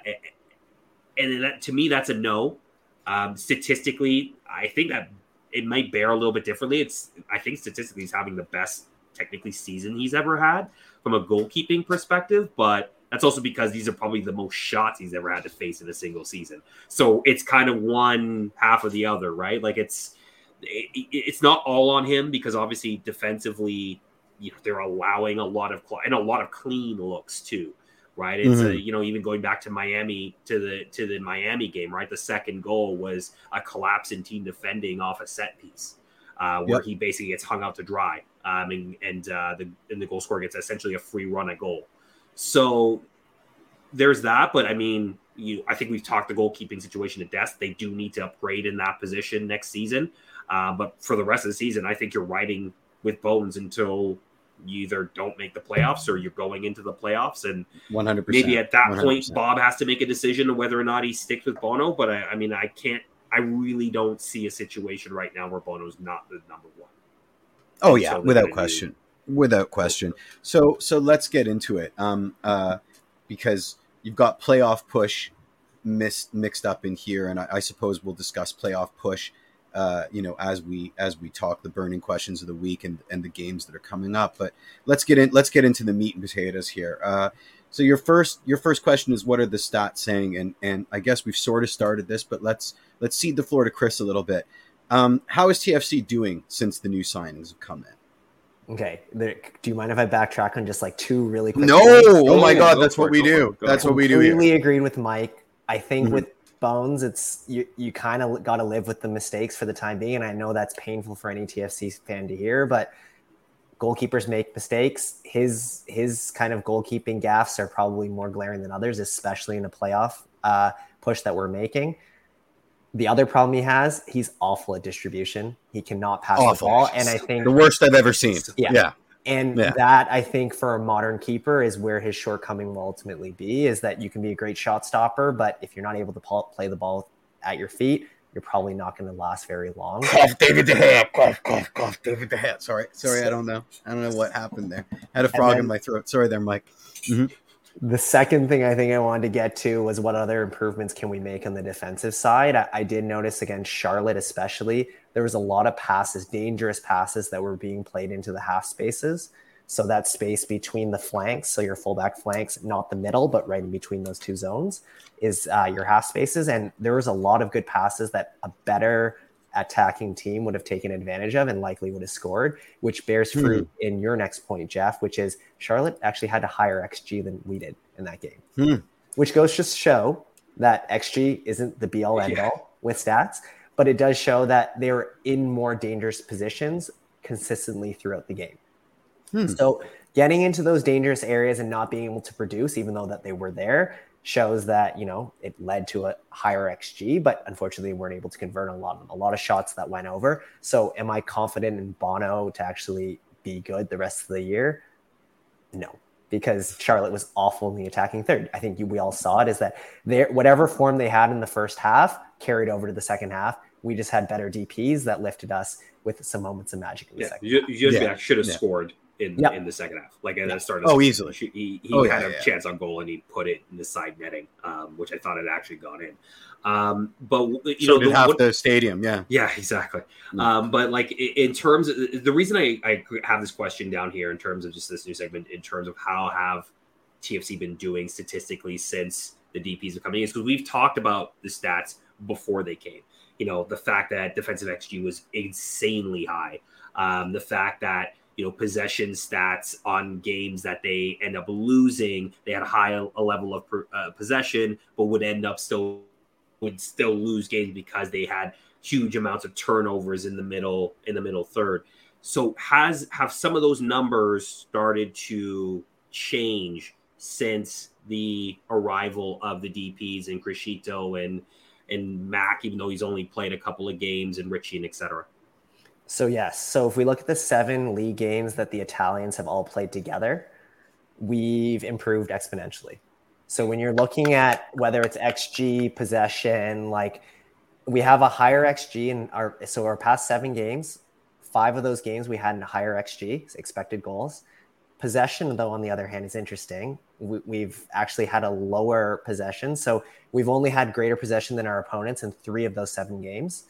and that, to me, that's a no. Um, statistically, I think that it might bear a little bit differently. It's I think statistically he's having the best technically season he's ever had from a goalkeeping perspective, but that's also because these are probably the most shots he's ever had to face in a single season. So it's kind of one half of the other, right? Like it's it, it's not all on him because obviously defensively, you know, they're allowing a lot of and a lot of clean looks too, right? It's mm-hmm. a, you know even going back to Miami to the to the Miami game, right? The second goal was a collapse in team defending off a set piece. Uh, where yep. he basically gets hung out to dry, um, and, and uh, the and the goal scorer gets essentially a free run at goal. So there's that, but I mean, you I think we've talked the goalkeeping situation to death. They do need to upgrade in that position next season. Uh, but for the rest of the season, I think you're riding with bones until you either don't make the playoffs or you're going into the playoffs. And 100%. Maybe at that 100%. point, Bob has to make a decision on whether or not he sticks with Bono. But I, I mean, I can't. I really don't see a situation right now where Bono's not the number one. Oh yeah, so without question, without question. So so let's get into it. Um, uh, because you've got playoff push mixed mixed up in here, and I, I suppose we'll discuss playoff push. Uh, you know, as we as we talk the burning questions of the week and and the games that are coming up. But let's get in. Let's get into the meat and potatoes here. Uh, so your first your first question is what are the stats saying? And and I guess we've sort of started this, but let's let's cede the floor to Chris a little bit. Um, how is TFC doing since the new signings have come in? Okay. There, do you mind if I backtrack on just like two really quick? No. Things? Oh my God. That's what we do. That's what we do. Completely agreed with Mike. I think mm-hmm. with Bones, it's you. You kind of got to live with the mistakes for the time being, and I know that's painful for any TFC fan to hear, but goalkeepers make mistakes. His his kind of goalkeeping gaffes are probably more glaring than others, especially in a playoff uh, push that we're making. The other problem he has, he's awful at distribution. He cannot pass awful. the ball, and I think the worst I've ever seen. Yeah, yeah. And yeah. that I think for a modern keeper is where his shortcoming will ultimately be. Is that you can be a great shot stopper, but if you're not able to play the ball at your feet, you're probably not going to last very long. Cough, David De Gea. Cough, cough, cough, David De Gea. Sorry, sorry, I don't know. I don't know what happened there. I had a frog then, in my throat. Sorry, there, Mike. Mm-hmm. The second thing I think I wanted to get to was what other improvements can we make on the defensive side? I, I, did notice against Charlotte, especially, there was a lot of passes, dangerous passes that were being played into the half spaces. So that space between the flanks, so your fullback flanks, not the middle, but right in between those two zones, is uh, your half spaces. And there was a lot of good passes that a better attacking team would have taken advantage of and likely would have scored, which bears hmm. fruit mm. in your next point, Jeff, which is Charlotte actually had a higher XG than we did in that game, mm. which goes to show that XG isn't the be all end all with stats. But it does show that they were in more dangerous positions consistently throughout the game. Hmm. So getting into those dangerous areas and not being able to produce, even though that they were there, shows that you know it led to a higher xG, but unfortunately weren't able to convert a lot of a lot of shots that went over. So am I confident in Bono to actually be good the rest of the year? No, because Charlotte was awful in the attacking third. I think we all saw it. Is that whatever form they had in the first half carried over to the second half. We just had better DPS that lifted us with some moments of magic in the yeah, second. You, you yeah. should have yeah. scored in yep. in the second half. Like at the start of oh easily, he, he oh, had yeah, a yeah. chance on goal and he put it in the side netting, um, which I thought had actually gone in. Um, but you so know, did the, half what, the stadium, yeah, yeah, exactly. Mm. Um, but like in terms of the reason I, I have this question down here in terms of just this new segment, in terms of how have TFC been doing statistically since the DPS are coming in, is because we've talked about the stats before they came. You know, the fact that defensive XG was insanely high, um, the fact that you know possession stats on games that they end up losing. They had a high a level of uh, possession, but would end up still would still lose games because they had huge amounts of turnovers in the middle in the middle third. So has have some of those numbers started to change since the arrival of the DPS and Criscito and and Mac, even though he's only played a couple of games and Richie and etc. So yes, so if we look at the seven league games that the Italians have all played together, we've improved exponentially. So when you're looking at whether it's XG, possession, like we have a higher XG in our so our past seven games, five of those games we had a higher XG, expected goals. Possession, though, on the other hand, is interesting. We, have actually had a lower possession. So we've only had greater possession than our opponents in three of those seven games.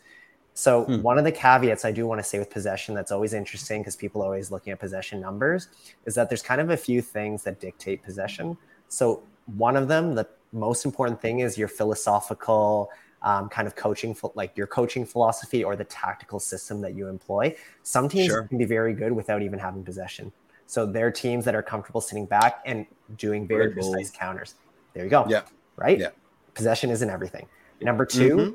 So hmm. one of the caveats I do want to say with possession that's always interesting because people are always looking at possession numbers is that there's kind of a few things that dictate possession. So one of them, the most important thing is your philosophical um, kind of coaching, like your coaching philosophy or the tactical system that you employ. Some teams sure. can be very good without even having possession. So they're teams that are comfortable sitting back and doing very precise counters. There you go. Yeah. Right. Yeah. Possession isn't everything. Number 2 mm-hmm.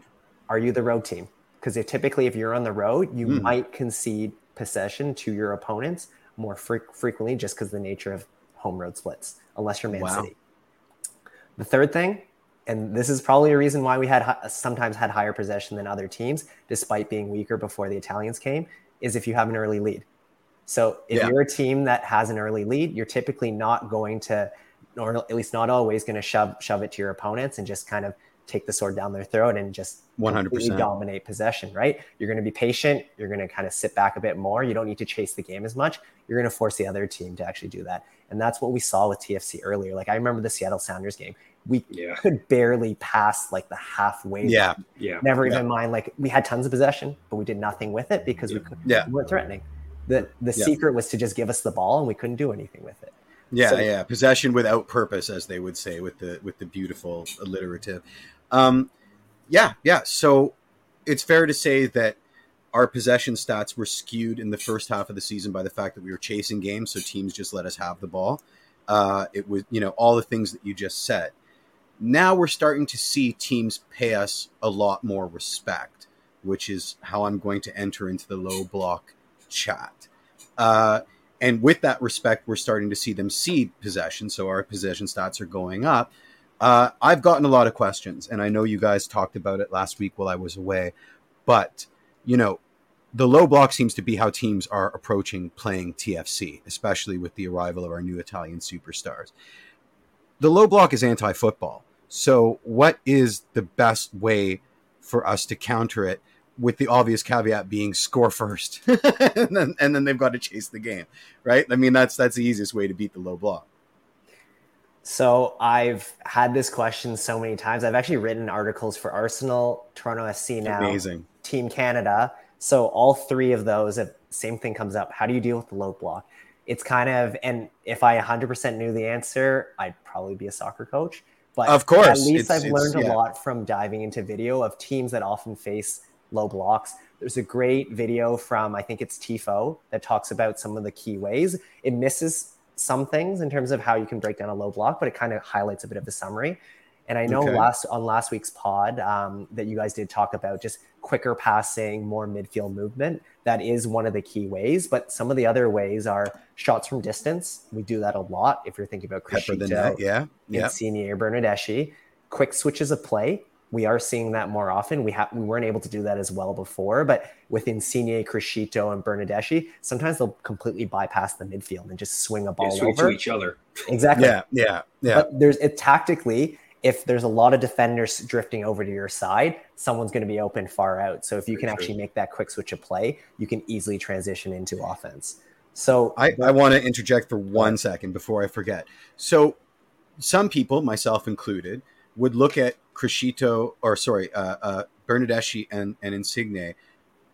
are you the road team? because typically if you're on the road you mm. might concede possession to your opponents more fre- frequently just because the nature of home road splits unless you're man wow. city the third thing and this is probably a reason why we had sometimes had higher possession than other teams despite being weaker before the italians came is if you have an early lead so if yeah. you're a team that has an early lead you're typically not going to or at least not always going to shove shove it to your opponents and just kind of take the sword down their throat and just 100% dominate possession, right? You're going to be patient. You're going to kind of sit back a bit more. You don't need to chase the game as much. You're going to force the other team to actually do that. And that's what we saw with TFC earlier. Like I remember the Seattle Sounders game. We yeah. could barely pass like the halfway. Yeah. Line. Yeah. Never yeah. even mind. Like we had tons of possession, but we did nothing with it because we, we weren't threatening. The, the yeah. secret was to just give us the ball and we couldn't do anything with it. Yeah, so, yeah, possession without purpose, as they would say, with the with the beautiful alliterative. Um, yeah, yeah. So it's fair to say that our possession stats were skewed in the first half of the season by the fact that we were chasing games, so teams just let us have the ball. Uh, it was, you know, all the things that you just said. Now we're starting to see teams pay us a lot more respect, which is how I'm going to enter into the low block chat. Uh, and with that respect, we're starting to see them cede possession. So our possession stats are going up. Uh, I've gotten a lot of questions, and I know you guys talked about it last week while I was away. But, you know, the low block seems to be how teams are approaching playing TFC, especially with the arrival of our new Italian superstars. The low block is anti football. So, what is the best way for us to counter it? With the obvious caveat being score first, and, then, and then they've got to chase the game, right? I mean, that's that's the easiest way to beat the low block. So I've had this question so many times. I've actually written articles for Arsenal, Toronto SC now, Amazing. Team Canada. So all three of those, if same thing comes up, how do you deal with the low block? It's kind of, and if I 100% knew the answer, I'd probably be a soccer coach. But of course, at least I've learned a lot from diving into video of teams that often face low blocks. There's a great video from I think it's Tifo that talks about some of the key ways. It misses some things in terms of how you can break down a low block, but it kind of highlights a bit of the summary. And I know Okay. last on last week's pod um, that you guys did talk about just quicker passing, more midfield movement. That is one of the key ways. But some of the other ways are shots from distance. We do that a lot. If you're thinking about Criscito. Yeah. Yeah. Insigne or Bernardeschi. Quick switches of play. We are seeing that more often. We have we weren't able to do that as well before, but with Insigne, Criscito, and Bernardeschi, sometimes they'll completely bypass the midfield and just swing a They ball switch over. to each other. Exactly. Yeah. Yeah. Yeah. But there's it tactically, if there's a lot of defenders drifting over to your side, someone's going to be open far out. So if you Very can true. actually make that quick switch of play, you can easily transition into offense. So I, I want to interject for one second before I forget. So, some people, myself included, would look at Criscito or sorry, uh, uh, Bernardeschi and, and Insigne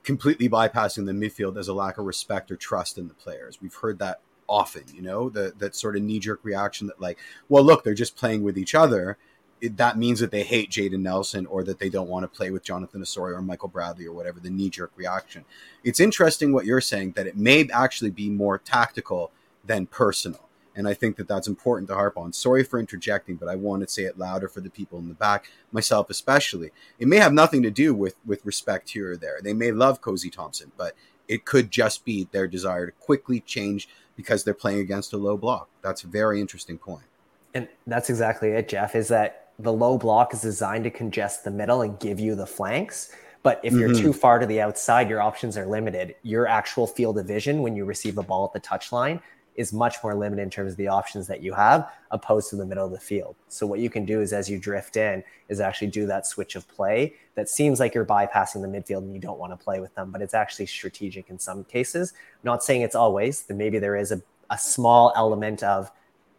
completely bypassing the midfield as a lack of respect or trust in the players. We've heard that often, you know, the, that sort of knee jerk reaction that, like, well, look, they're just playing with each other. It, that means that they hate Jaden Nelson or that they don't want to play with Jonathan Osorio or Michael Bradley or whatever the knee jerk reaction. It's interesting what you're saying that it may actually be more tactical than personal. And I think that that's important to harp on. Sorry for interjecting, but I want to say it louder for the people in the back, myself especially. It may have nothing to do with with respect here or there. They may love Kosi Thompson, but it could just be their desire to quickly change because they're playing against a low block. That's a very interesting point. And that's exactly it, Jeff, is that the low block is designed to congest the middle and give you the flanks. But if you're Mhm. too far to the outside, your options are limited. Your actual field of vision when you receive a ball at the touchline is much more limited in terms of the options that you have opposed to the middle of the field. So what you can do is as you drift in is actually do that switch of play that seems like you're bypassing the midfield and you don't want to play with them, but it's actually strategic in some cases. not saying it's always, then maybe there is a, a small element of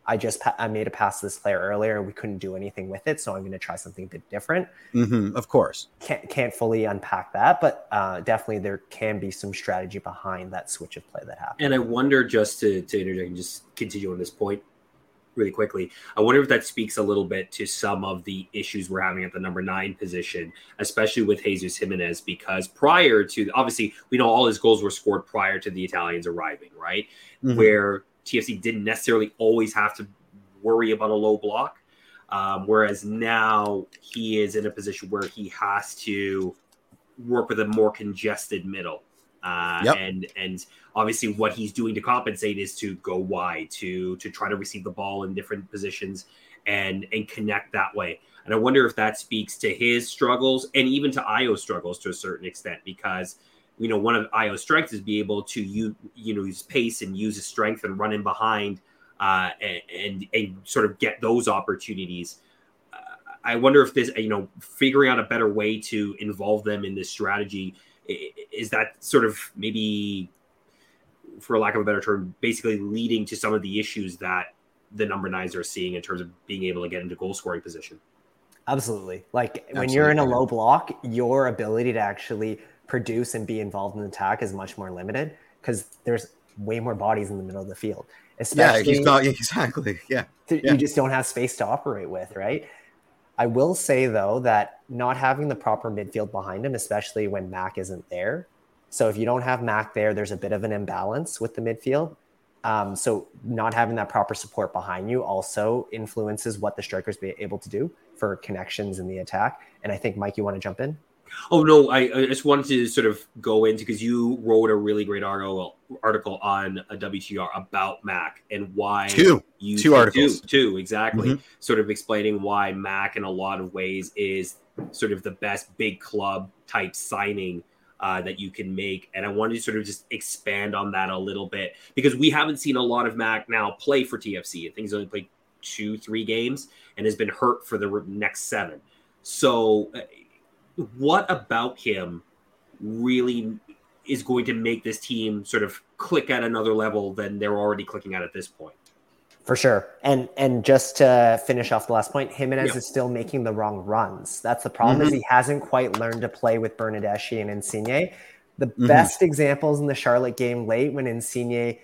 I just pa- I made a pass to this player earlier. And we couldn't do anything with it, so I'm going to try something a bit different. hmm of course. Can't can't fully unpack that, but uh, definitely there can be some strategy behind that switch of play that happened. And I wonder, just to, to interject and just continue on this point really quickly, I wonder if that speaks a little bit to some of the issues we're having at the number nine position, especially with Jesus Jimenez, because prior to obviously, we know all his goals were scored prior to the Italians arriving, right? Mhm. Where TFC didn't necessarily always have to worry about a low block. Um, whereas now he is in a position where he has to work with a more congested middle. Uh, Yep. and and obviously what he's doing to compensate is to go wide to to try to receive the ball in different positions and and connect that way and i wonder if that speaks to his struggles and even to Ayo's struggles to a certain extent because you know one of Ayo's strengths is be able to use you know use pace and use his strength and run in behind uh, and, and and sort of get those opportunities uh, I wonder if this, you know, figuring out a better way to involve them in this strategy is that sort of maybe, for lack of a better term, basically leading to some of the issues that the number nines are seeing in terms of being able to get into goal scoring position. Absolutely. Like when you're in a low block, your ability to actually produce and be involved in the attack is much more limited because there's way more bodies in the middle of the field. Yeah, Especially not exactly. Yeah. Yeah. you just don't have space to operate with, right? I will say though that not having the proper midfield behind him, especially when Mac isn't there. So if you don't have Mac there, there's a bit of an imbalance with the midfield. Um, so not having that proper support behind you also influences what the strikers be able to do for connections in the attack. And I think Mike, you want to jump in? Oh no, I, I just wanted to sort of go into because you wrote a really great article article on a WTR about Mac and why Two. you Two articles. Two, two, exactly. Sort of explaining why Mac, in a lot of ways, is sort of the best big club type signing uh, that you can make. And I wanted to sort of just expand on that a little bit because we haven't seen a lot of Mac now play for TFC. I think he's only played two, three games and has been hurt for the next seven. So, uh, what about him really is going to make this team sort of click at another level than they're already clicking at at this point? For sure. And and just to finish off the last point, Jimenez Yeah. is still making the wrong runs. That's the problem is mm-hmm. he hasn't quite learned to play with Bernardeschi and Insigne. The mm-hmm. best examples in the Charlotte game late when Insigne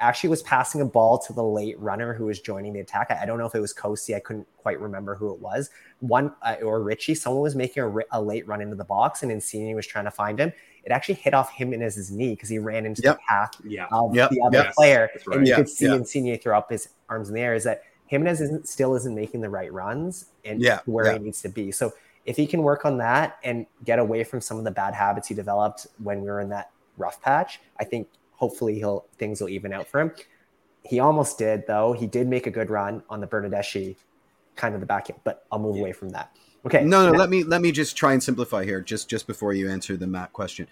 actually was passing a ball to the late runner who was joining the attack. I, I don't know if it was Kosi. I couldn't quite remember who it was. One uh, or Richie. Someone was making a, a late run into the box and Insigne was trying to find him. It actually hit off Jimenez's knee because he ran into Yep. the path Yeah. of Yep, the other yep. player. Right. And you Yeah, could see yeah. Insigne throw up his arms in the air. Is that Jimenez isn't still isn't making the right runs and Yeah, where yeah. he needs to be. So if he can work on that and get away from some of the bad habits he developed when we were in that rough patch, I think hopefully he'll things will even out for him. He almost did though. He did make a good run on the Bernardeschi kind of the back end, but I'll move away from that. Okay. No, no. now- Let me let me just try and simplify here, just just before you answer the Matt question.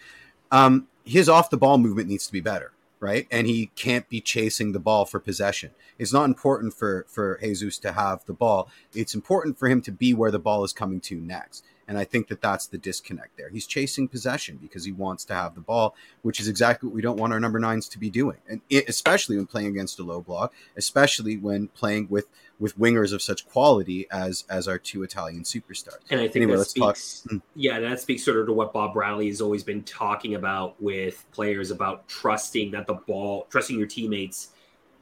Um, his off the ball movement needs to be better, right? And he can't be chasing the ball for possession. It's not important for for Jesus to have the ball. It's important for him to be where the ball is coming to next. And I think that that's the disconnect there. He's chasing possession because he wants to have the ball, which is exactly what we don't want our number nines to be doing. And it, especially when playing against a low block, especially when playing with with wingers of such quality as as our two Italian superstars. And I think Anyway, that let's talk- speaks, Hmm. yeah, that speaks sort of to what Bob Bradley has always been talking about with players about trusting that the ball, trusting your teammates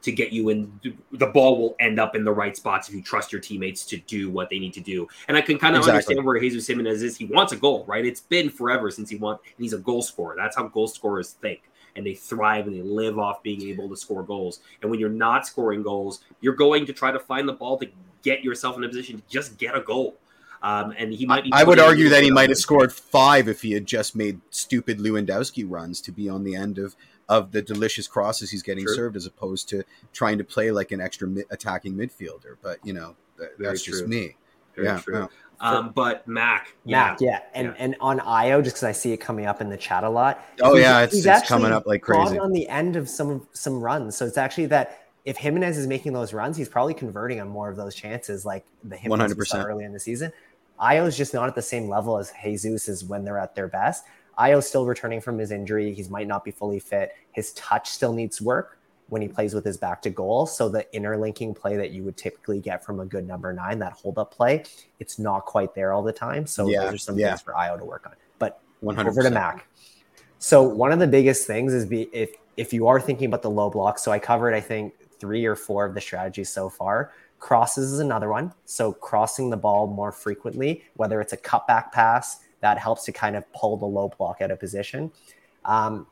to get you in. The ball will end up in the right spots if you trust your teammates to do what they need to do. And I can kind of Exactly. understand where Jesus Jimenez is. He wants a goal, right? It's been forever since he wants. And he's a goal scorer. That's how goal scorers think. And they thrive and they live off being able to score goals. And when you're not scoring goals, you're going to try to find the ball to get yourself in a position to just get a goal. Um, and he might be. I would argue that he might have scored five if he had just made stupid Lewandowski runs to be on the end of of the delicious crosses he's getting True. served, as opposed to trying to play like an extra mi- attacking midfielder. But you know, that, Very that's just me. Very yeah, true. yeah. Um, but Mac, Mac, yeah. And Yeah. and on Ayo, just because I see it coming up in the chat a lot. Oh he's- yeah, it's, he's it's coming up like crazy. on the end of some some runs. So it's actually that if Jimenez is making those runs, he's probably converting on more of those chances, like the Jimenez 100%. early in the season. Ayo is just not at the same level as Jesus is when they're at their best. Ayo's still returning from his injury. He might not be fully fit. His touch still needs work when he plays with his back to goal. So the interlinking play that you would typically get from a good number nine, that hold up play, it's not quite there all the time. So Yeah, those are some yeah. things for Io to work on. But One hundred over to. Mac. So one of the biggest things is be if if you are thinking about the low block. So I covered I think three or four of the strategies so far. Crosses is another one. So crossing the ball more frequently, whether it's a cutback pass that helps to kind of pull the low block out of position. Um,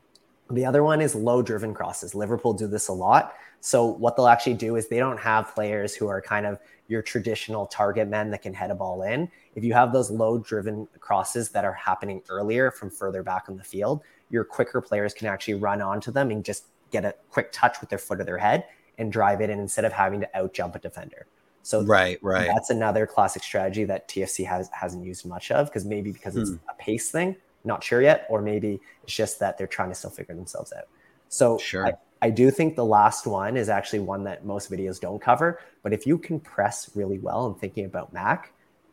the other one is low driven crosses. Liverpool do this a lot. So what they'll actually do is they don't have players who are kind of your traditional target men that can head a ball in. If you have those low driven crosses that are happening earlier from further back on the field, your quicker players can actually run onto them and just get a quick touch with their foot or their head and drive it in instead of having to out jump a defender. So Right, right. that's another classic strategy that TFC has hasn't used much of because maybe because it's Hmm. a pace thing, not sure yet, or maybe it's just that they're trying to still figure themselves out. So Sure. I, I do think the last one is actually one that most videos don't cover. But if you can press really well and thinking about Mac,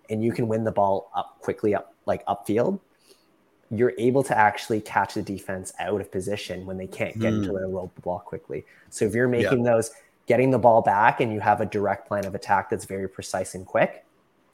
and you can win the ball up quickly up like upfield, you're able to actually catch the defense out of position when they can't get into their low block quickly. So if you're making those getting the ball back and you have a direct plan of attack that's very precise and quick,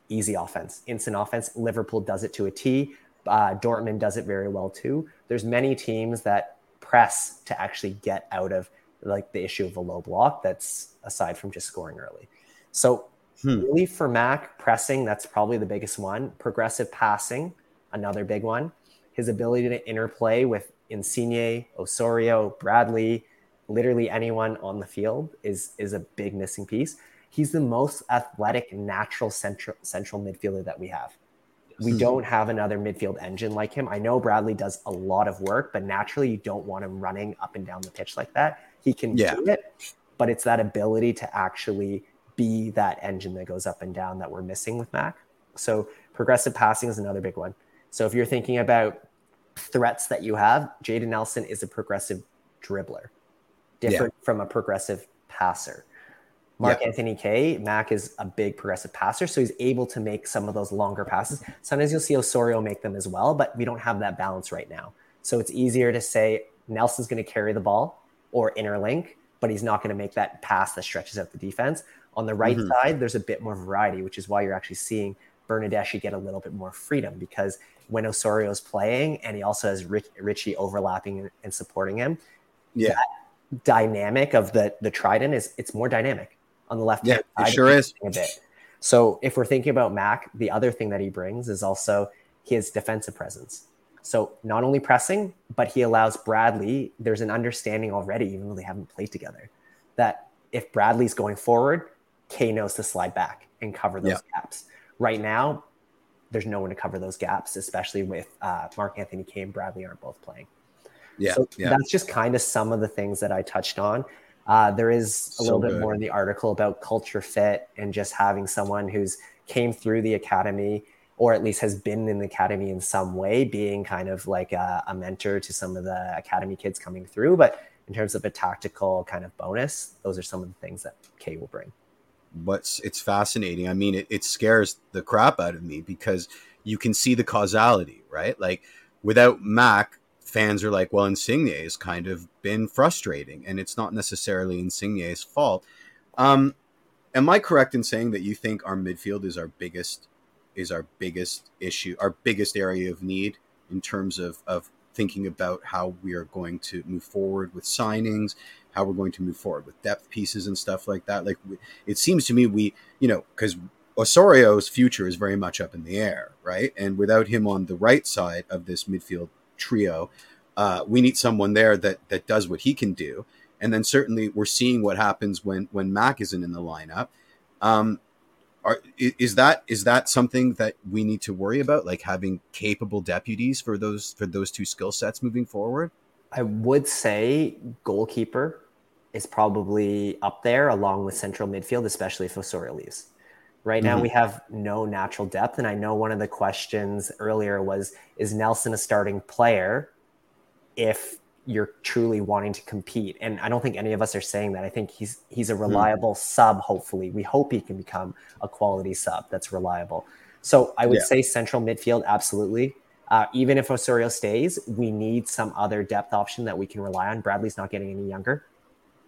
easy offense, instant offense. Liverpool does it to a T. Uh, Dortmund does it very well too. There's many teams that press to actually get out of like the issue of a low block. That's aside from just scoring early. So Hmm. really for Mac pressing, that's probably the biggest one. Progressive passing, another big one. His ability to interplay with Insigne, Osorio, Bradley, literally anyone on the field is is a big missing piece. He's the most athletic, natural central central midfielder that we have. We don't have another midfield engine like him. I know Bradley does a lot of work, but naturally you don't want him running up and down the pitch like that. He can Yeah. do it, but it's that ability to actually be that engine that goes up and down that we're missing with Mac. So progressive passing is another big one. So if you're thinking about threats that you have, Jaden Nelson is a progressive dribbler, different from a progressive passer. Mark-Anthony Kaye, Mac is a big progressive passer, so he's able to make some of those longer passes. Sometimes you'll see Osorio make them as well, but we don't have that balance right now. So it's easier to say Nelson's going to carry the ball or interlink, but he's not going to make that pass that stretches out the defense. On the right Mhm. side, there's a bit more variety, which is why you're actually seeing Bernardeschi get a little bit more freedom because when Osorio's playing and he also has Rich, Richie overlapping and supporting him, Yeah. Dynamic of the the trident is it's more dynamic on the left Yeah, it sure is. A bit. So if we're thinking about Mac, the other thing that he brings is also his defensive presence. So not only pressing, but he allows Bradley. There's an understanding already, even though they haven't played together, that if Bradley's going forward, Kaye knows to slide back and cover those Yeah. gaps. Right now, there's no one to cover those gaps, especially with uh, Mark-Anthony Kaye and Bradley aren't both playing. Yeah, So yeah. that's just kind of some of the things that I touched on. Uh, there is a So little bit good. more in the article about culture fit and just having someone who's came through the academy or at least has been in the academy in some way, being kind of like a, a mentor to some of the academy kids coming through. But in terms of a tactical kind of bonus, those are some of the things that Kaye will bring. what's it's fascinating. I mean, it, it scares the crap out of me because you can see the causality, right? Like without Mac, fans are like, well, Insigne has kind of been frustrating, and it's not necessarily Insigne's fault. Um, am I correct in saying that you think our midfield is our biggest is our biggest issue, our biggest area of need in terms of of thinking about how we are going to move forward with signings, how we're going to move forward with depth pieces and stuff like that. Like it seems to me we, you know, because Osorio's future is very much up in the air, right? And without him on the right side of this midfield trio, uh, we need someone there that that does what he can do. And then certainly we're seeing what happens when when Mac isn't in the lineup. Um, are, is that is that something that we need to worry about, like having capable deputies for those for those two skill sets moving forward? I would say goalkeeper is probably up there along with central midfield, especially if Osorio leaves. Right now, Mhm. we have no natural depth. And I know one of the questions earlier was Is Nelson a starting player if you're truly wanting to compete? And I don't think any of us are saying that. I think he's he's a reliable sub, hopefully. We hope he can become a quality sub that's reliable. So I would Yeah. say central midfield, absolutely. Uh, even if Osorio stays, we need some other depth option that we can rely on. Bradley's not getting any younger.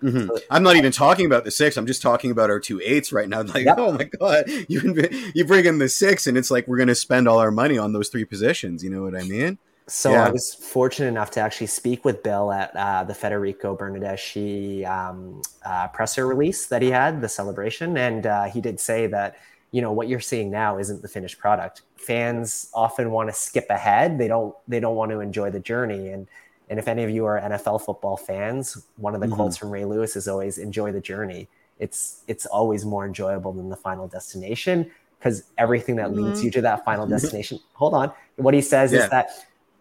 Mhm. I'm not even talking about the six. I'm just talking about our two eights right now. Like, Yep. oh my god, you you bring in the six, and it's like we're going to spend all our money on those three positions. You know what I mean? So Yeah. I was fortunate enough to actually speak with Bill at uh, the Federico Bernardeschi um, uh, presser release that he had, the celebration, and uh, he did say that you know what you're seeing now isn't the finished product. Fans often want to skip ahead; they don't they don't want to enjoy the journey. And and if any of you are NFL football fans, one of the Mhm. quotes from Ray Lewis is always "enjoy the journey." It's it's always more enjoyable than the final destination because everything that leads you to that final destination. Hold on, what he says Yeah. is that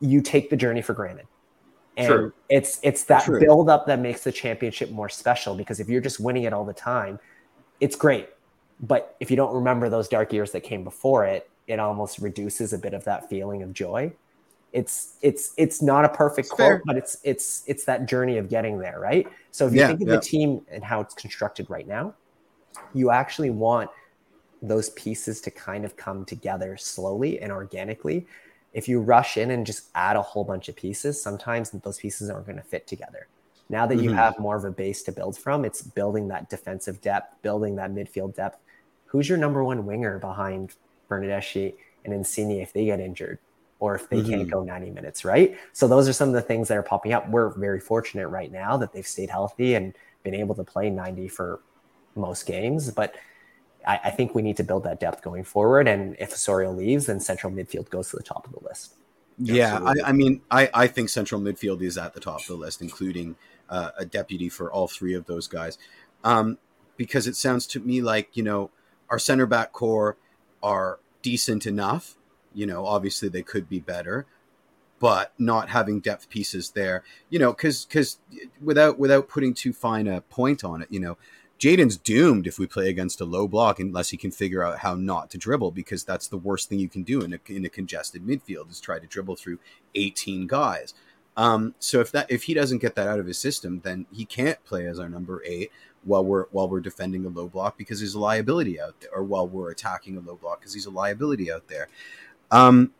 you take the journey for granted. And True. it's it's that True. build up that makes the championship more special because if you're just winning it all the time, it's great. But if you don't remember those dark years that came before it, it almost reduces a bit of that feeling of joy. It's it's it's not a perfect It's quote, fair. but it's it's it's that journey of getting there, right? So if you Yeah, think of yeah. the team and how it's constructed right now, you actually want those pieces to kind of come together slowly and organically. If you rush in and just add a whole bunch of pieces, sometimes those pieces aren't going to fit together. Now that you Mhm. have more of a base to build from, it's building that defensive depth, building that midfield depth. Who's your number one winger behind Bernardeschi and Insigne if they get injured or if they can't Mhm. go 90 minutes, right? So those are some of the things that are popping up. We're very fortunate right now that they've stayed healthy and been able to play 90 for most games, but I, I think we need to build that depth going forward. And if Osorio leaves, then central midfield goes to the top of the list. Yeah, I, I mean, I, I think central midfield is at the top of the list, including uh, a deputy for all three of those guys, um, because it sounds to me like you know our center back core are decent enough. You know, obviously they could be better, but not having depth pieces there, you know, because because without without putting too fine a point on it, you know, Jaden's doomed if we play against a low block unless he can figure out how not to dribble because that's the worst thing you can do in a, in a congested midfield is try to dribble through 18 guys. Um, so if that if he doesn't get that out of his system, then he can't play as our number eight while we're while we're defending a low block because there's a liability out there, or while we're attacking a low block because he's a liability out there. Um,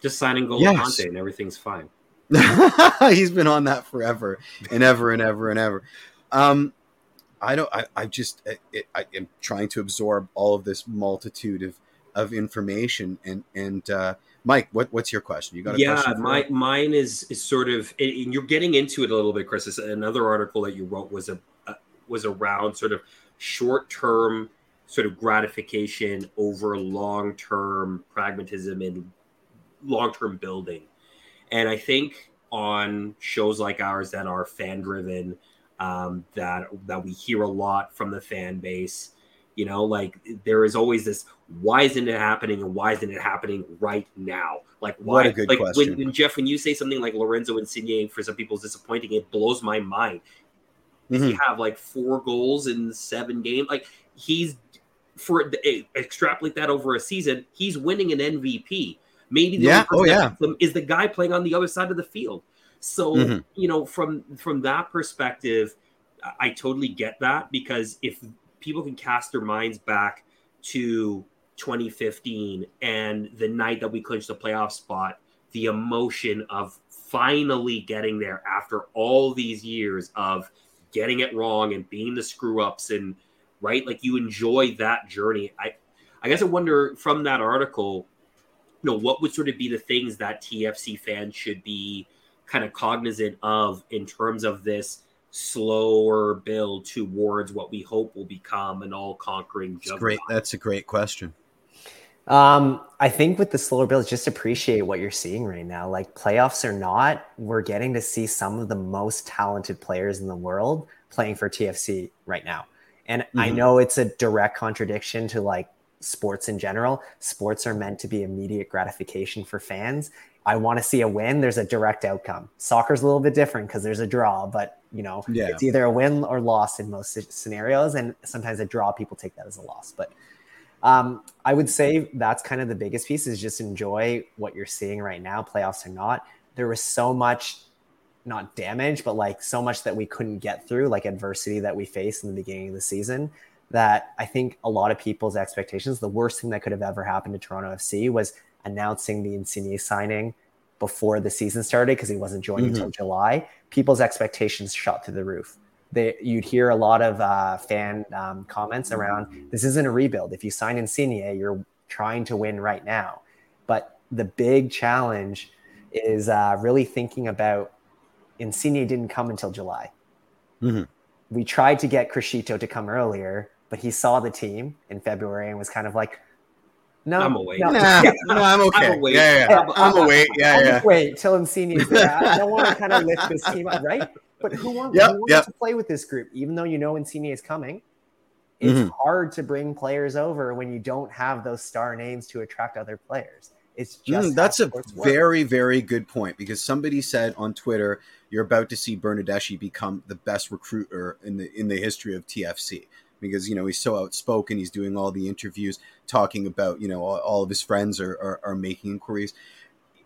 Just signing Golo Yes. Kanté and everything's fine. he's been on that forever and ever and ever and ever. Um, I don't. I, I just. I, I am trying to absorb all of this multitude of of information. And and uh, Mike, what what's your question? You got a yeah, my me? mine is is sort of, and you're getting into it a little bit, Chris. It's Another article that you wrote was a uh, was around sort of short term sort of gratification over long term pragmatism and long term building. And I think on shows like ours that are fan driven, um, that that we hear a lot from the fan base, You know, like there is always this why isn't it happening and why isn't it happening right now? Like why What a good like question. When, when Jeff, when you say something like Lorenzo Insigne for some people is disappointing, it blows my mind. Does he have like four goals in seven games? Like he's for eh, extrapolate that over a season, he's winning an MVP. Maybe the Yeah. Oh, him is the guy playing on the other side of the field. So Mhm. you know, from from that perspective, I totally get that because if people can cast their minds back to 2015 and the night that we clinched the playoff spot, the emotion of finally getting there after all these years of getting it wrong and being the screw ups and right like you enjoy that journey i i guess i wonder from that article you know what would sort of be the things that tfc fans should be kind of cognizant of in terms of this slower build towards what we hope will become an all conquering It's great. That's a great question. Um, I think with the slower builds, just appreciate what you're seeing right now. Like playoffs or not, we're getting to see some of the most talented players in the world playing for TFC right now. And I Mhm. know it's a direct contradiction to like sports in general. Sports are meant to be immediate gratification for fans. I want to see a win. There's a direct outcome. Soccer's a little bit different because there's a draw, but you know, Yeah. it's either a win or loss in most scenarios. And sometimes a draw, people take that as a loss. But um, I would say that's kind of the biggest piece is just enjoy what you're seeing right now, playoffs or not. There was so much, not damage, but like so much that we couldn't get through, like adversity that we faced in the beginning of the season. That I think a lot of people's expectations, the worst thing that could have ever happened to Toronto FC was announcing the Insigne signing before the season started because he wasn't joining Mhm. until July. People's expectations shot through the roof they, you'd hear a lot of uh, fan um, comments around this isn't a rebuild. If you sign Insigne, you're trying to win right now. But the big challenge is uh, really thinking about Insigne didn't come until July. Mhm. We tried to get Criscito to come earlier, but he saw the team in February and was kind of like, no, I'm away. no, Nah, no, I'm okay. away. Yeah, yeah. I'm- I'm away. Yeah, I'll yeah. just wait till Insigne's there. I don't want to kind of lift this team up, right? But who wants, Yep, who wants yep. to play with this group? Even though you know Insigne is coming, it's Mhm. hard to bring players over when you don't have those star names to attract other players. It's just Mm, that's a very, very good point because somebody said on Twitter, "You're about to see Bernardeschi become the best recruiter in the in the history of TFC." Because you know he's so outspoken, he's doing all the interviews, talking about you know all, all of his friends are, are are making inquiries.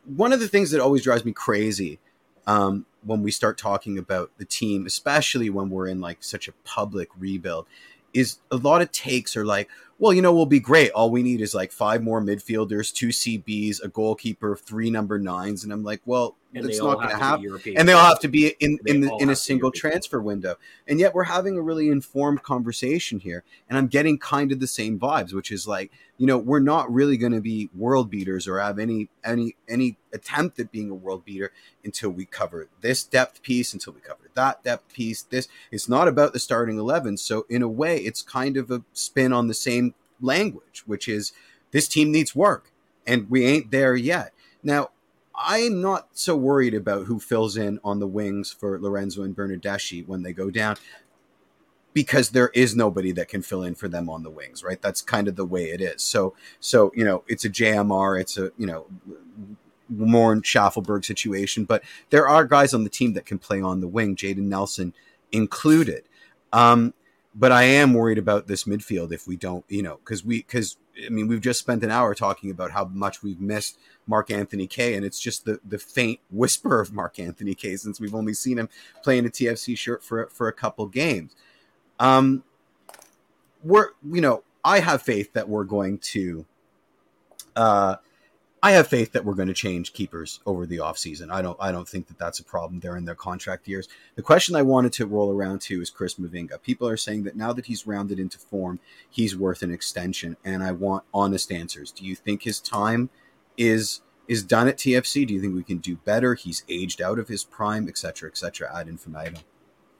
One of the things that always drives me crazy um, when we start talking about the team, especially when we're in like such a public rebuild, is a lot of takes are like, well, you know, we'll be great. All we need is like five more midfielders, two CBs, a goalkeeper, three number nines, and I'm like, well, And that's they all not going have to be happen. And they all have to be in in, the, in a have to be single transfer window, and yet we're having a really informed conversation here, and I'm getting kind of the same vibes, which is like, you know, we're not really going to be world beaters or have any any any attempt at being a world beater until we cover this depth piece, until we cover that depth piece. This it's not about the starting eleven, so in a way, it's kind of a spin on the same language, which is this team needs work, and we ain't there yet. Now, I'm not so worried about who fills in on the wings for Lorenzo and Bernardeschi when they go down because there is nobody that can fill in for them on the wings, right? That's kind of the way it is. So, so you know, it's a JMR, it's a you know, more in Shaffelburg situation, but there are guys on the team that can play on the wing, Jaden Nelson included. Um, but I am worried about this midfield if we don't, you know, because we because I mean we've just spent an hour talking about how much we've missed Mark-Anthony Kaye, and it's just the the faint whisper of Mark-Anthony Kaye since we've only seen him playing a TFC shirt for for a couple games. Um, we're you know I have faith that we're going to. Uh, I have faith that we're going to change keepers over the offseason. I don't I don't think that that's a problem. They're in their contract years. The question I wanted to roll around to is Chris Mavinga. People are saying that now that he's rounded into form, he's worth an extension, and I want honest answers. Do you think his time is is done at TFC? Do you think we can do better? He's aged out of his prime, etc., etc. Ad infinitum.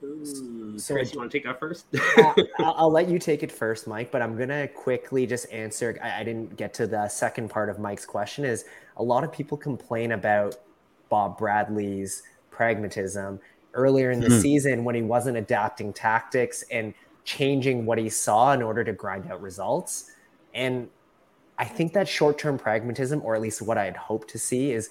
Ooh, So- Chris, you want to take that first? Uh, I'll, I'll let you take it first, Mike, but I'm gonna quickly just answer. I, I didn't get to the second part of Mike's question. Is a lot of people complain about Bob Bradley's pragmatism earlier in the Hmm. season when he wasn't adapting tactics and changing what he saw in order to grind out results. And I think that short term pragmatism, or at least what I'd hope to see, is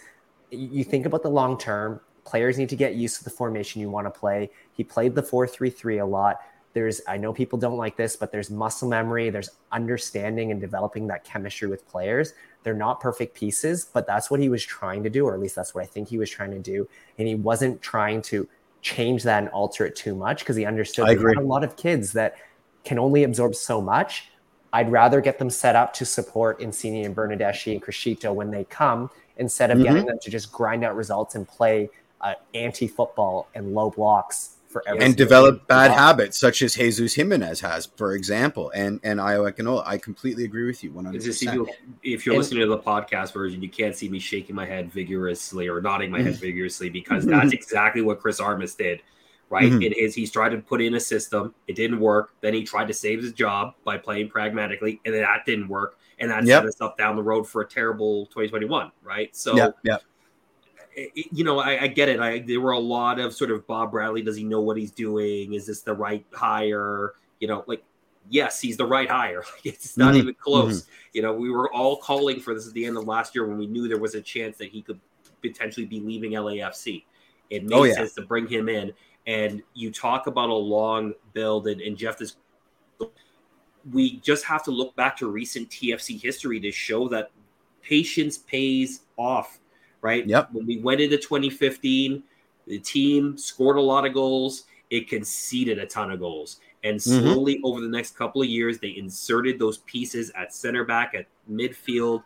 you think about the long term. Players need to get used to the formation you want to play. He played the 4 3 3 a lot. There's, I know people don't like this, but there's muscle memory, there's understanding and developing that chemistry with players. They're not perfect pieces, but that's what he was trying to do, or at least that's what I think he was trying to do. And he wasn't trying to change that and alter it too much because he understood I agree. a lot of kids that can only absorb so much. I'd rather get them set up to support Insigne and Bernardeschi and Criscito when they come instead of Mhm. getting them to just grind out results and play uh, anti-football and low blocks for every and develop game. bad Yeah. habits such as Jesus Jimenez has, for example, and and Ayo Akinola. I completely agree with you one hundred if, percent. you, if you're And- listening to the podcast version, you can't see me shaking my head vigorously or nodding my Mm-hmm. head vigorously because that's exactly what Chris Armas did. Right? Mhm. It is he's tried to put in a system, it didn't work. Then he tried to save his job by playing pragmatically, and that didn't work. And that Yep. set us up down the road for a terrible 2021, right? So Yeah, yeah, you know, I, I get it. I there were a lot of sort of Bob Bradley. Does he know what he's doing? Is this the right hire? You know, like yes, he's the right hire. it's not Mhm, even close. You know, we were all calling for this at the end of last year when we knew there was a chance that he could potentially be leaving LAFC. It made Oh, yeah. sense to bring him in. And you talk about a long build, and, and Jeff is. We just have to look back to recent TFC history to show that patience pays off right? Yep. When we went into 2015, the team scored a lot of goals. It conceded a ton of goals. And Mm-hmm. slowly over the next couple of years, they inserted those pieces at center back, at midfield.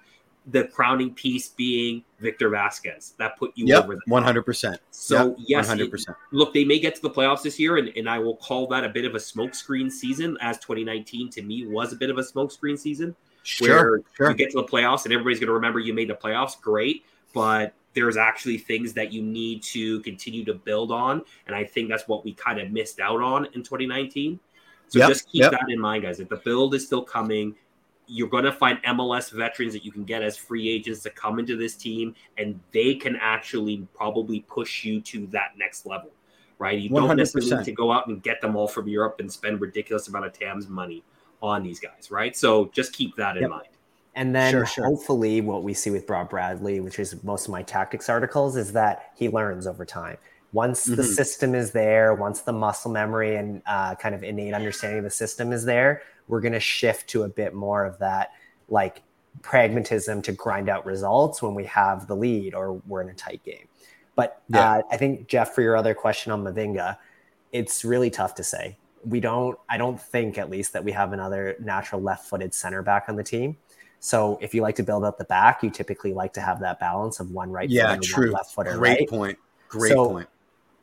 The crowning piece being Victor Vázquez. That put you yep, over one hundred percent. So, one yes, hundred it- percent. look, they may get to the playoffs this year, and, and I will call that a bit of a smokescreen season, as 2019 to me was a bit of a smokescreen season Sure, where sure. you get to the playoffs and everybody's going to remember you made the playoffs. Great, but there's actually things that you need to continue to build on, and I think that's what we kind of missed out on in 2019. So Yep, just keep yep. that in mind, guys. If the build is still coming, you're going to find MLS veterans that you can get as free agents to come into this team, and they can actually probably push you to that next level. Right? You don't necessarily need to go out and get them all from Europe and spend ridiculous amount of TAM's money on these guys, right? So just keep that in Yep. mind. And then Sure, sure. hopefully, what we see with Bob Bradley, which is most of my tactics articles, is that he learns over time. Once the Mhm. system is there, once the muscle memory and uh, kind of innate understanding of the system is there, we're going to shift to a bit more of that like pragmatism to grind out results when we have the lead or we're in a tight game. But Yeah. uh, I think, Jeff, for your other question on Mavinga, it's really tough to say. We don't, I don't think at least that we have another natural left footed center back on the team. So if you like to build up the back, you typically like to have that balance of one right Yeah, true. one left footer, Great right? point. Great So- point.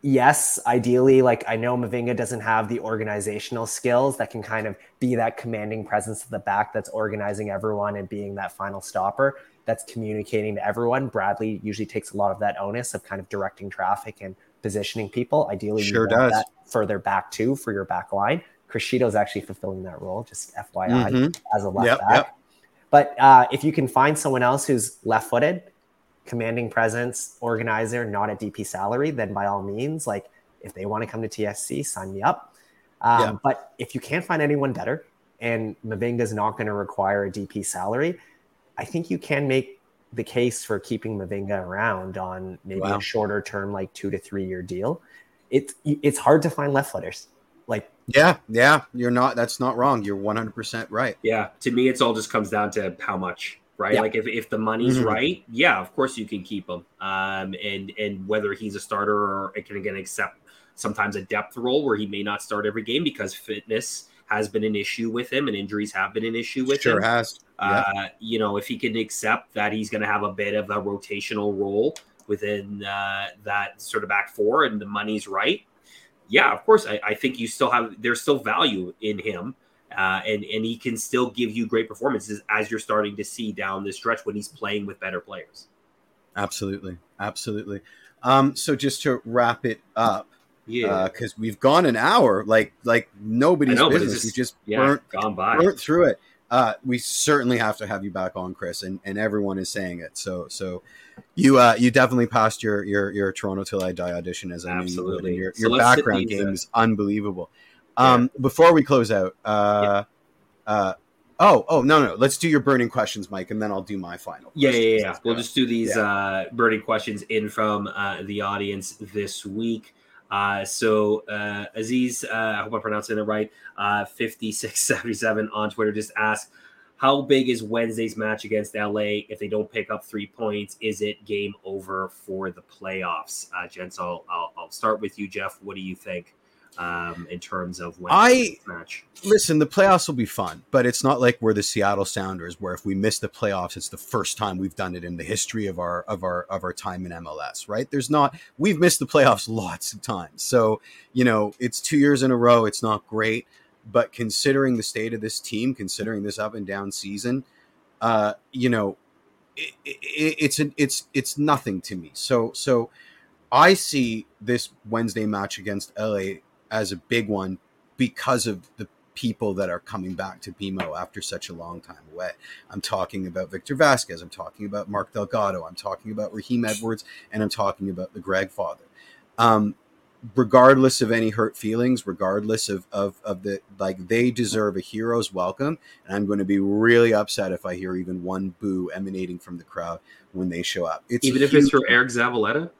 Yes, ideally, like I know Mavinga doesn't have the organizational skills that can kind of be that commanding presence at the back that's organizing everyone and being that final stopper that's communicating to everyone. Bradley usually takes a lot of that onus of kind of directing traffic and positioning people. Ideally, you Sure want does. that further back too for your back line. Criscito's actually fulfilling that role, just FYI, Mhm. as a left Yep, back. yep. But uh, if you can find someone else who's left footed, commanding presence, organizer, not a DP salary, then by all means, like if they want to come to TFC, sign me up. Um, Yeah. But if you can't find anyone better and Mavinga is not going to require a DP salary, I think you can make the case for keeping Mavinga around on maybe Wow. a shorter term, like two to three year deal. It's it's hard to find left footers. Like Yeah, yeah. You're not. That's not wrong. You're one hundred percent right. Yeah, to me, it's all just comes down to how much, right? Yeah. Like if, if the money's Mhm. right, yeah, of course you can keep him. Um, and and whether he's a starter or can again accept sometimes a depth role where he may not start every game because fitness has been an issue with him and injuries have been an issue with Sure him. has. Yeah. Uh, you know, if he can accept that he's going to have a bit of a rotational role within uh, that sort of back four and the money's right, yeah, of course, I, I think you still have there's still value in him, uh, and and he can still give you great performances as you're starting to see down the stretch when he's playing with better players. Absolutely, absolutely. Um, so just to wrap it up, Yeah, because we've gone an hour, like like nobody's know, business. just- we just yeah, burnt gone by. burnt through it. Uh, we certainly have to have you back on, Chris, and, and everyone is saying it. So so you uh, you definitely passed your your your Toronto Till I Die audition as I knew you would. Absolutely. Your So your background game uh, is unbelievable. Um, Before we close out, uh, uh, oh, oh, no, no, let's do your burning questions, Mike, and then I'll do my final. Yeah, yeah, questions. yeah. We'll just do these uh, burning questions in from uh, the audience this week. Uh, so uh, Aziz, uh, I hope I'm pronouncing it right. Uh, 5677 on Twitter just asked, how big is Wednesday's match against LA? If they don't pick up three points, is it game over for the playoffs? Uh, gents, I'll, I'll, I'll start with you, Jeff. What do you think um, in terms of Wednesday's match? Listen, the playoffs will be fun, but it's not like we're the Seattle Sounders, where if we miss the playoffs, it's the first time we've done it in the history of our of our of our time in MLS. Right? There's not. We've missed the playoffs lots of times, so you know it's two years in a row. It's not great, but considering the state of this team, considering this up and down season, uh, you know, it, it, it's a, it's it's nothing to me. So so. I see this Wednesday match against LA as a big one because of the people that are coming back to BMO after such a long time away. I'm talking about Victor Vázquez. I'm talking about Mark Delgado. I'm talking about Raheem Edwards, and I'm talking about the Greg father. Um, regardless of any hurt feelings, regardless of, of, of the like, they deserve a hero's welcome. And I'm going to be really upset if I hear even one boo emanating from the crowd when they show up. It's Even if it's for Eric Zavaleta?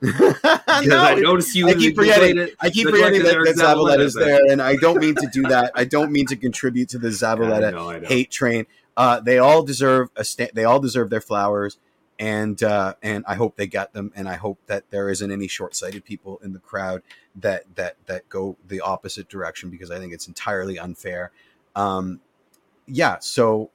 Because Because I noticed you. I keep forgetting. I keep forgetting that, that Zavaleta's Zavaleta. there, and I don't mean to do that. I don't mean to contribute to the I Zavaleta know, I know. hate train. Uh, they all deserve a sta- they all deserve their flowers, and uh, and I hope they get them, and I hope that there isn't any short sighted people in the crowd that that that go the opposite direction because I think it's entirely unfair. Um, yeah, so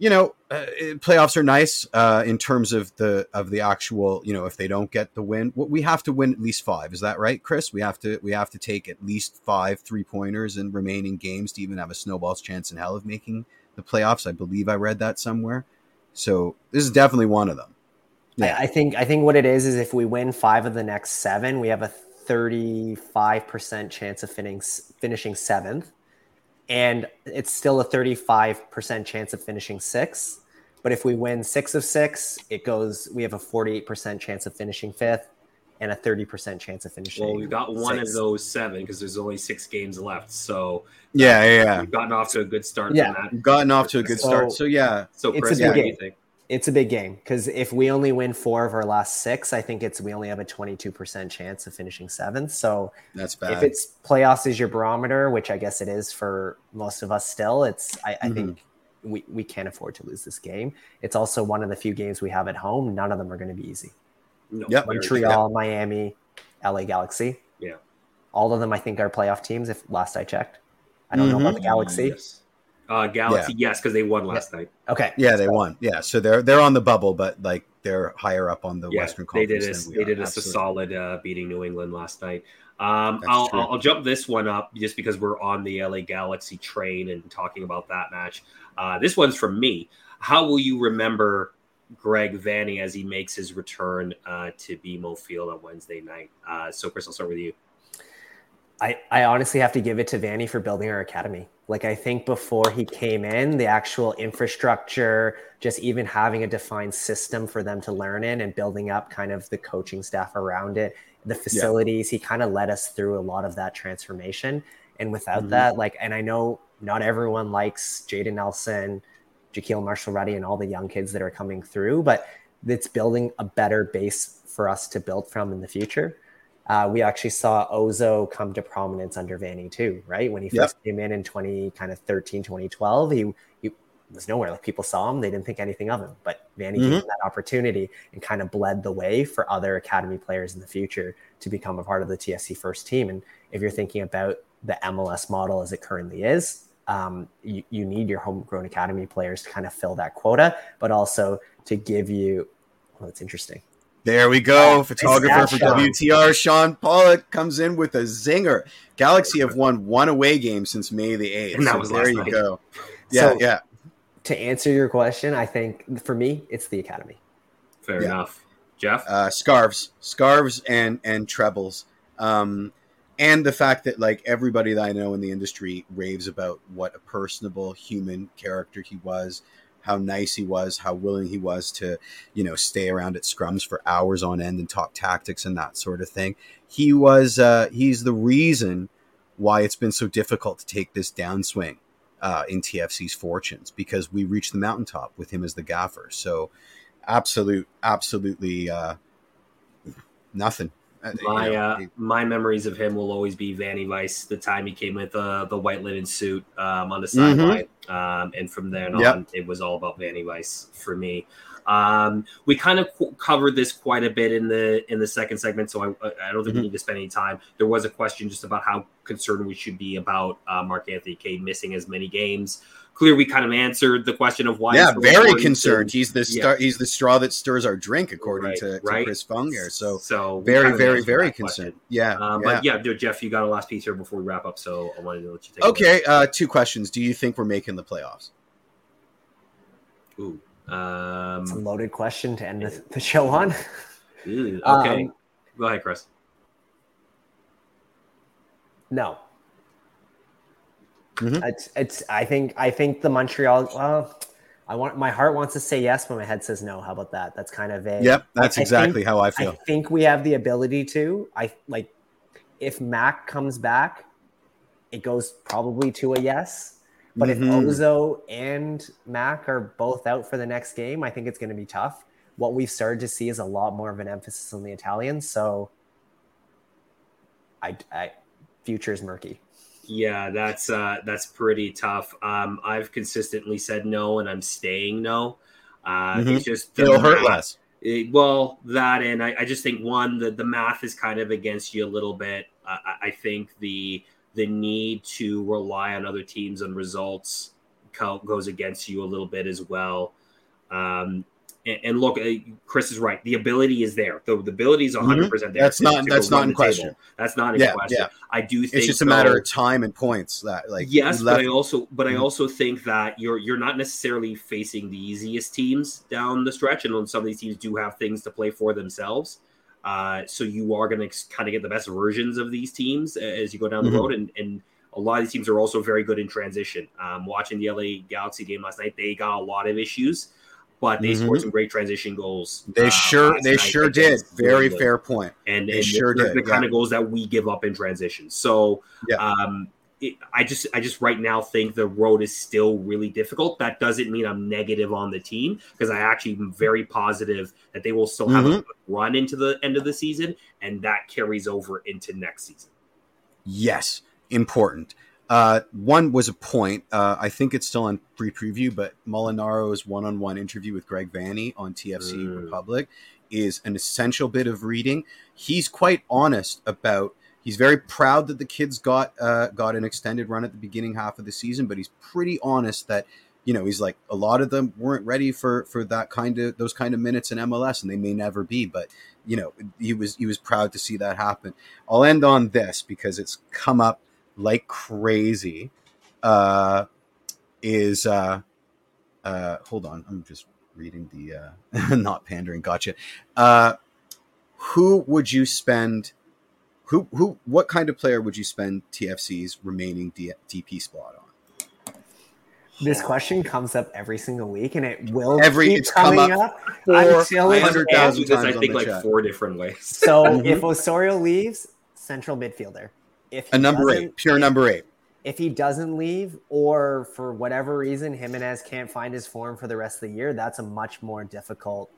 you know, uh, playoffs are nice uh, in terms of the of the actual. You know, if they don't get the win, we have to win at least five. Is that right, Chris? We have to we have to take at least five three pointers in remaining games to even have a snowball's chance in hell of making the playoffs. I believe I read that somewhere. So this is definitely one of them. Yeah. I, I think I think what it is is if we win five of the next seven, we have a thirty-five percent chance of finishing finishing seventh, and it's still a thirty-five percent chance of finishing sixth. But if we win six of six, it goes. We have a forty-eight percent chance of finishing fifth, and a thirty percent chance of finishing. Well, we've got one sixth. of those seven because there's only six games left. So Yeah, yeah, yeah. we've gotten off to a good start Yeah. that. We've gotten off to a good start. So- So yeah, So, It's Chris, a what do you game. think? It's a big game because if we only win four of our last six, I think it's we only have a twenty-two percent chance of finishing seventh. So that's bad. if it's playoffs is your barometer, which I guess it is for most of us still, it's I, I Mhm. think we, we can't afford to lose this game. It's also one of the few games we have at home. None of them are going to be easy. No, Yep. very Montreal, Miami, LA Galaxy. Yeah. All of them I think are playoff teams if last I checked. I don't know Mhm. about the true. Galaxy. Yes. Uh, Galaxy, yes, because they won last night. Okay. yeah, they won. Yeah, so they're they're on the bubble, but like they're higher up on the Yeah, Western they did us. They are. did us a solid uh, beating New England last night. Um, I'll. I'll, I'll jump this one up just because we're on the LA Galaxy train and talking about that match. Uh, this one's from me. How will you remember Greg Vanney as he makes his return uh, to BMO Field on Wednesday night? Uh, so, Chris, I'll start with you. I, I honestly have to give it to Vanny for building our academy. Like I think before he came in, the actual infrastructure, just even having a defined system for them to learn in and building up kind of the coaching staff around it, the facilities, he kind of led us through a lot of that transformation. And without Mhm. that, like, and I know not everyone likes Jayden Nelson, Jahkeele Marshall Rutty, and all the young kids that are coming through, but it's building a better base for us to build from in the future. Uh, we actually saw Oso come to prominence under Vanney too, right? When he Yep. first came in in 20 kind of 13, 2012, he, he was nowhere. Like people saw him, they didn't think anything of him, but Vanney gave him that opportunity and kind of bled the way for other academy players in the future to become a part of the TFC first team. And if you're thinking about the MLS model as it currently is, um, you, you need your homegrown academy players to kind of fill that quota, but also to give you, well, it's interesting. There we go. Yeah, Photographer for Sean. WTR, Sean Pollock comes in with a zinger. Galaxy have won one away game since May the 8th. And that so was there last you night. go. Yeah, So- yeah. To answer your question, I think for me, it's the academy. Fair Yeah. enough. Jeff? Uh, scarves, scarves, and and trebles, um, and the fact that like everybody that I know in the industry raves about what a personable human character he was, how nice he was, how willing he was to, you know, stay around at scrums for hours on end and talk tactics and that sort of thing. He was, uh, he's the reason why it's been so difficult to take this downswing uh, in TFC's fortunes because we reached the mountaintop with him as the gaffer. So, absolute, absolutely uh, nothing. Uh, My uh, my memories of him will always be Vanney Vice, the time he came with uh, the white linen suit um, on the sideline, um, and from then on, Yep. it was all about Vanney Vice for me. Um, we kind of qu- covered this quite a bit in the in the second segment, so I, I don't think we Mhm. need to spend any time. There was a question just about how concerned we should be about uh, Mark-Anthony Kaye missing as many games. Clear, we kind of answered the question of why. yeah, it's very important to- concerned. He's the Yeah. he's the straw that stirs our drink, according Right, to, to right. Chris Funger. So so very, kind of very, very concerned. Yeah, Um, yeah. But yeah, Jeff, you got a last piece here before we wrap up, so I wanted to let you take. Okay, uh, two questions. Do you think we're making the playoffs? It. Ooh. It's a Um, loaded question to end the, the show on. ooh, okay. Um, Go ahead, Chris. No. Mhm. It's, it's I think I think the Montreal well I want my heart wants to say yes, but my head says no. How about that? That's kind of a Yep, that's I exactly think- how I feel. I think we have the ability to. I like if Mac comes back, it goes probably to a yes. But Mhm. if Oso and Mac are both out for the next game, I think it's going to be tough. What we've started to see is a lot more of an emphasis on the Italians. So, I, I future is murky. Yeah, that's uh, that's pretty tough. Um, I've consistently said no, and I'm staying no. Uh, Mhm. It's just It'll hurt less. it- well, that and I, I just think one the the math is kind of against you a little bit. Uh, I, I think the the need to rely on other teams and results co- goes against you a little bit as well. Um, and, and look, uh, Chris is right. The ability is there. The, the ability is 100 percent there. Mm-hmm. That's to- not- to that's not in question. table. That's not in Yeah, question. yeah. I do think It's just a though- matter of time and points. That like yes, but I also but I Mhm. also think that you're you're not necessarily facing the easiest teams down the stretch, and some of these teams do have things to play for themselves. Uh, so you are going to kind of get the best versions of these teams as you go down the Mhm. road, and and a lot of these teams are also very good in transition. Um, watching the LA Galaxy game last night, they got a lot of issues, but they Mhm. scored some great transition goals. they uh, sure they sure did. Very fair point. and, They and sure the, did, the kind yeah. of goals that we give up in transition. So, Yeah. um, it, I just, I just right now think the road is still really difficult. That doesn't mean I'm negative on the team because I actually am very positive that they will still have Mm-hmm. a run into the end of the season, and that carries over into next season. Yes, important. Uh, one was a point. Uh, I think it's still on free preview, but Molinaro's one-on-one interview with Greg Vanney on TFC Mm. Republic is an essential bit of reading. He's quite honest about. He's very proud that the kids got uh, got an extended run at the beginning half of the season, but he's pretty honest that you know he's like a lot of them weren't ready for for that kind of those kind of minutes in MLS, and they may never be. But you know he was he was proud to see that happen. I'll end on this because it's come up like crazy. Uh, is uh, uh, hold on, I'm just reading the uh, not pandering. Gotcha. Uh, who would you spend? Who who? What kind of player would you spend TFC's remaining D- DP spot on? This question comes up every single week, and it will Every- keep it's come coming up up. Four Until it's hundred I thousand answered this, I times on think, the like chat. four different ways. So if Osorio leaves, central midfielder. If A number eight, pure number eight. If he doesn't leave, or for whatever reason Jimenez can't find his form for the rest of the year, that's a much more difficult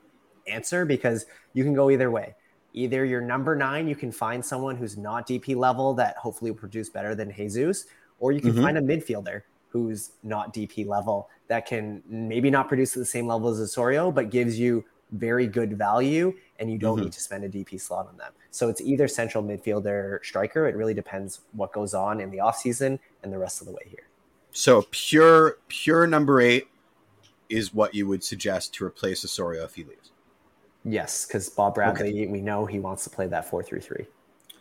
answer because you can go either way. Either you're number nine, you can find someone who's not DP level that hopefully will produce better than Jesus, or you can Mhm. find a midfielder who's not DP level that can maybe not produce at the same level as Osorio, but gives you very good value and you don't Mhm. need to spend a DP slot on them. So it's either central midfielder striker. It really depends what goes on in the offseason and the rest of the way here. So pure pure number eight is what you would suggest to replace Osorio if he leaves. Yes, because Bob Bradley, we know he wants to play that 4 3 3.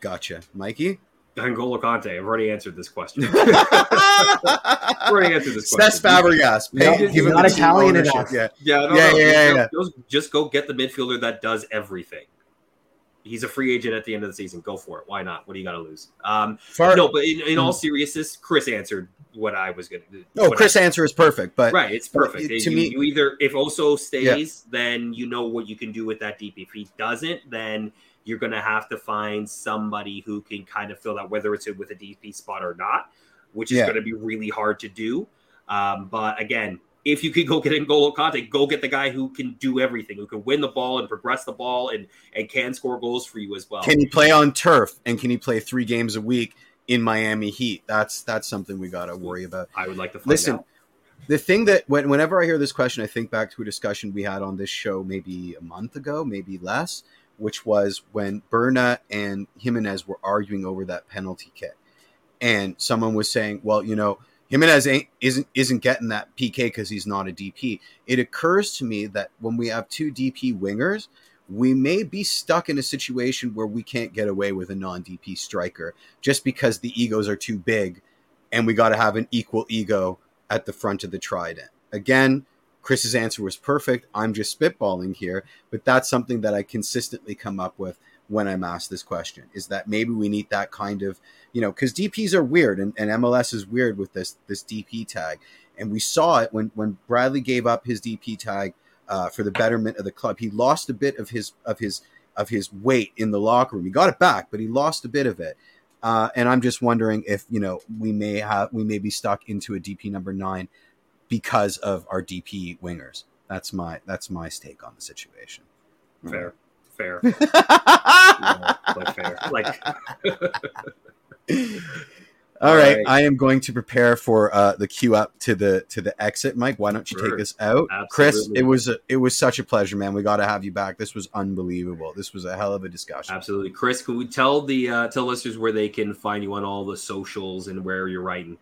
Gotcha, Mikey. N'Golo Kanté. I've already answered this question. I've already answered this question. Cesc Fabregas. Pay, No, give he's him not the team Italian ownership. enough. Yeah. Yeah, no, Yeah, no, yeah, just, yeah, go- Just, just go get the midfielder that does everything. He's a free agent at the end of the season. Go for it. Why not? What do you got to lose? Um, Far- no, but in, in all seriousness, Chris answered what I was going to. Oh, Chris' answer is perfect, but Right, it's perfect. to you, me- you either if Oso stays, then you know what you can do with that DP. If he doesn't, then you're going to have to find somebody who can kind of fill that, whether it's with a DP spot or not, which is Yeah. going to be really hard to do. Um, but again, if you could go get N'Golo Kanté, go get the guy who can do everything, who can win the ball and progress the ball and and can score goals for you as well. can he play on turf and can he play three games a week in Miami Heat? That's that's something we got to worry about. I would like to Listen, out. the thing that when, whenever I hear this question, I think back to a discussion we had on this show maybe a month ago, maybe less, which was when Berna and Jimenez were arguing over that penalty kick, and someone was saying, "Well, you know." Jimenez ain't, isn't isn't getting that PK because he's not a DP. It occurs to me that when we have two DP wingers, we may be stuck in a situation where we can't get away with a non DP striker just because the egos are too big, and we got to have an equal ego at the front of the trident. Again, Chris's answer was perfect. I'm just spitballing here, but that's something that I consistently come up with when I'm asked this question is that maybe we need that kind of, you know, because DPs are weird and, and MLS is weird with this this DP tag. And we saw it when when Bradley gave up his DP tag uh, for the betterment of the club. He lost a bit of his of his of his weight in the locker room. He got it back, but he lost a bit of it. Uh, and I'm just wondering if you know we may have we may be stuck into a DP number nine because of our DP wingers. That's my that's my stake on the situation. Fair, fair, Yeah, like fair. Like All right, right. I am going to prepare for uh, the queue up to the to the exit. Mike, why don't you Sure. take us out? Chris, it was a, it was such a pleasure, man. We got to have you back. This was unbelievable. This was a hell of a discussion. Absolutely, Chris. Can we tell the uh, tell listeners where they can find you on all the socials and where you're writing?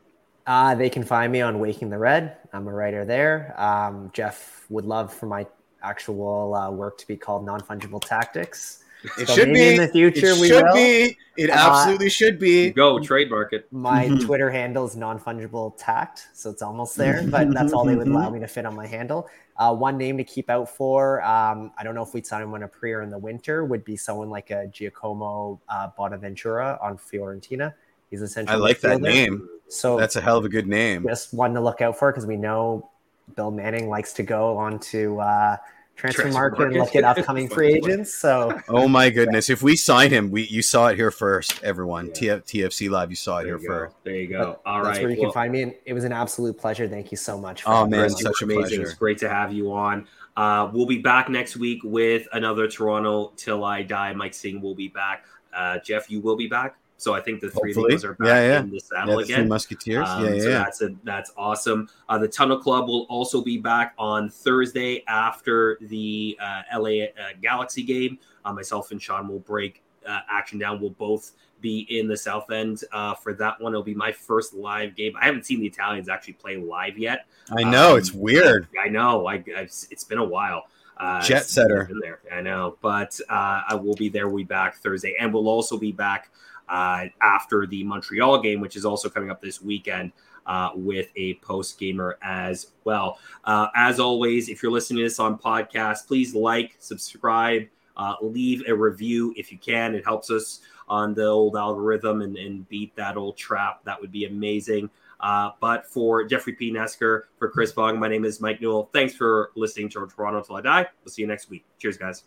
Uh, they can find me on Waking the Red. I'm a writer there. Um, Jeff would love for my actual uh, work to be called Non Fungible Tactics. It So should be in the future It we should will. be. It Uh, absolutely should be. Go trademark it. My Mhm. Twitter handle is non fungible tact, so it's almost there, but that's all they would allow me to fit on my handle. Uh, one name to keep out for, um, I don't know if we'd sign him on a pre or in the winter, would be someone like a Giacomo uh, Bonaventura on Fiorentina. He's essentially I like that name. So That's a hell of a good name. just one to look out for because we know Bill Manning likes to go onto uh, transfer, Transfer market and look at upcoming free agents. So Oh my goodness! If we sign him, we you saw it here first. Everyone, Yeah. TF, TFC Live, you saw it There here first. There you go. All that's right. where you well, can find me. And it was an absolute pleasure. Thank you so much. For Oh, man, me. Chris, such a amazing. pleasure. It's great to have you on. Uh, we'll be back next week with another Toronto Till I Die. Mike Singh will be back. Uh, Jeff, you will be back. So I think the three Hopefully. of us are back Yeah, yeah. in the Yeah, saddle the Three again. Musketeers. Um, yeah, yeah. so yeah. that's a, that's awesome. Uh, the Tunnel Club will also be back on Thursday after the uh, LA uh, Galaxy game. Uh, myself and Sean will break uh, action down. We'll both be in the South End uh, for that one. It'll be my first live game. I haven't seen the Italians actually play live yet. I know um, it's weird. I know. I, I've, it's been a while. Uh, Jet setter. There. I know, but uh, I will be there. We'll be back Thursday, and we'll also be back uh, after the Montreal game, which is also coming up this weekend. Uh, with a post gamer as well. Uh, as always, if you're listening to this on podcast, please like, subscribe, uh, leave a review if you can. It helps us on the old algorithm and, and beat that old trap. That would be amazing. Uh, but for Jeffrey P. Nesker, for Chris Fung, my name is Mike Newell. Thanks for listening to Toronto Till I Die. We'll see you next week. Cheers, guys.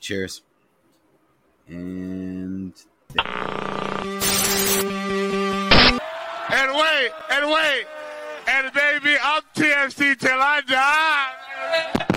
Cheers. And And wait, and wait, and baby, I'm TFC till I die.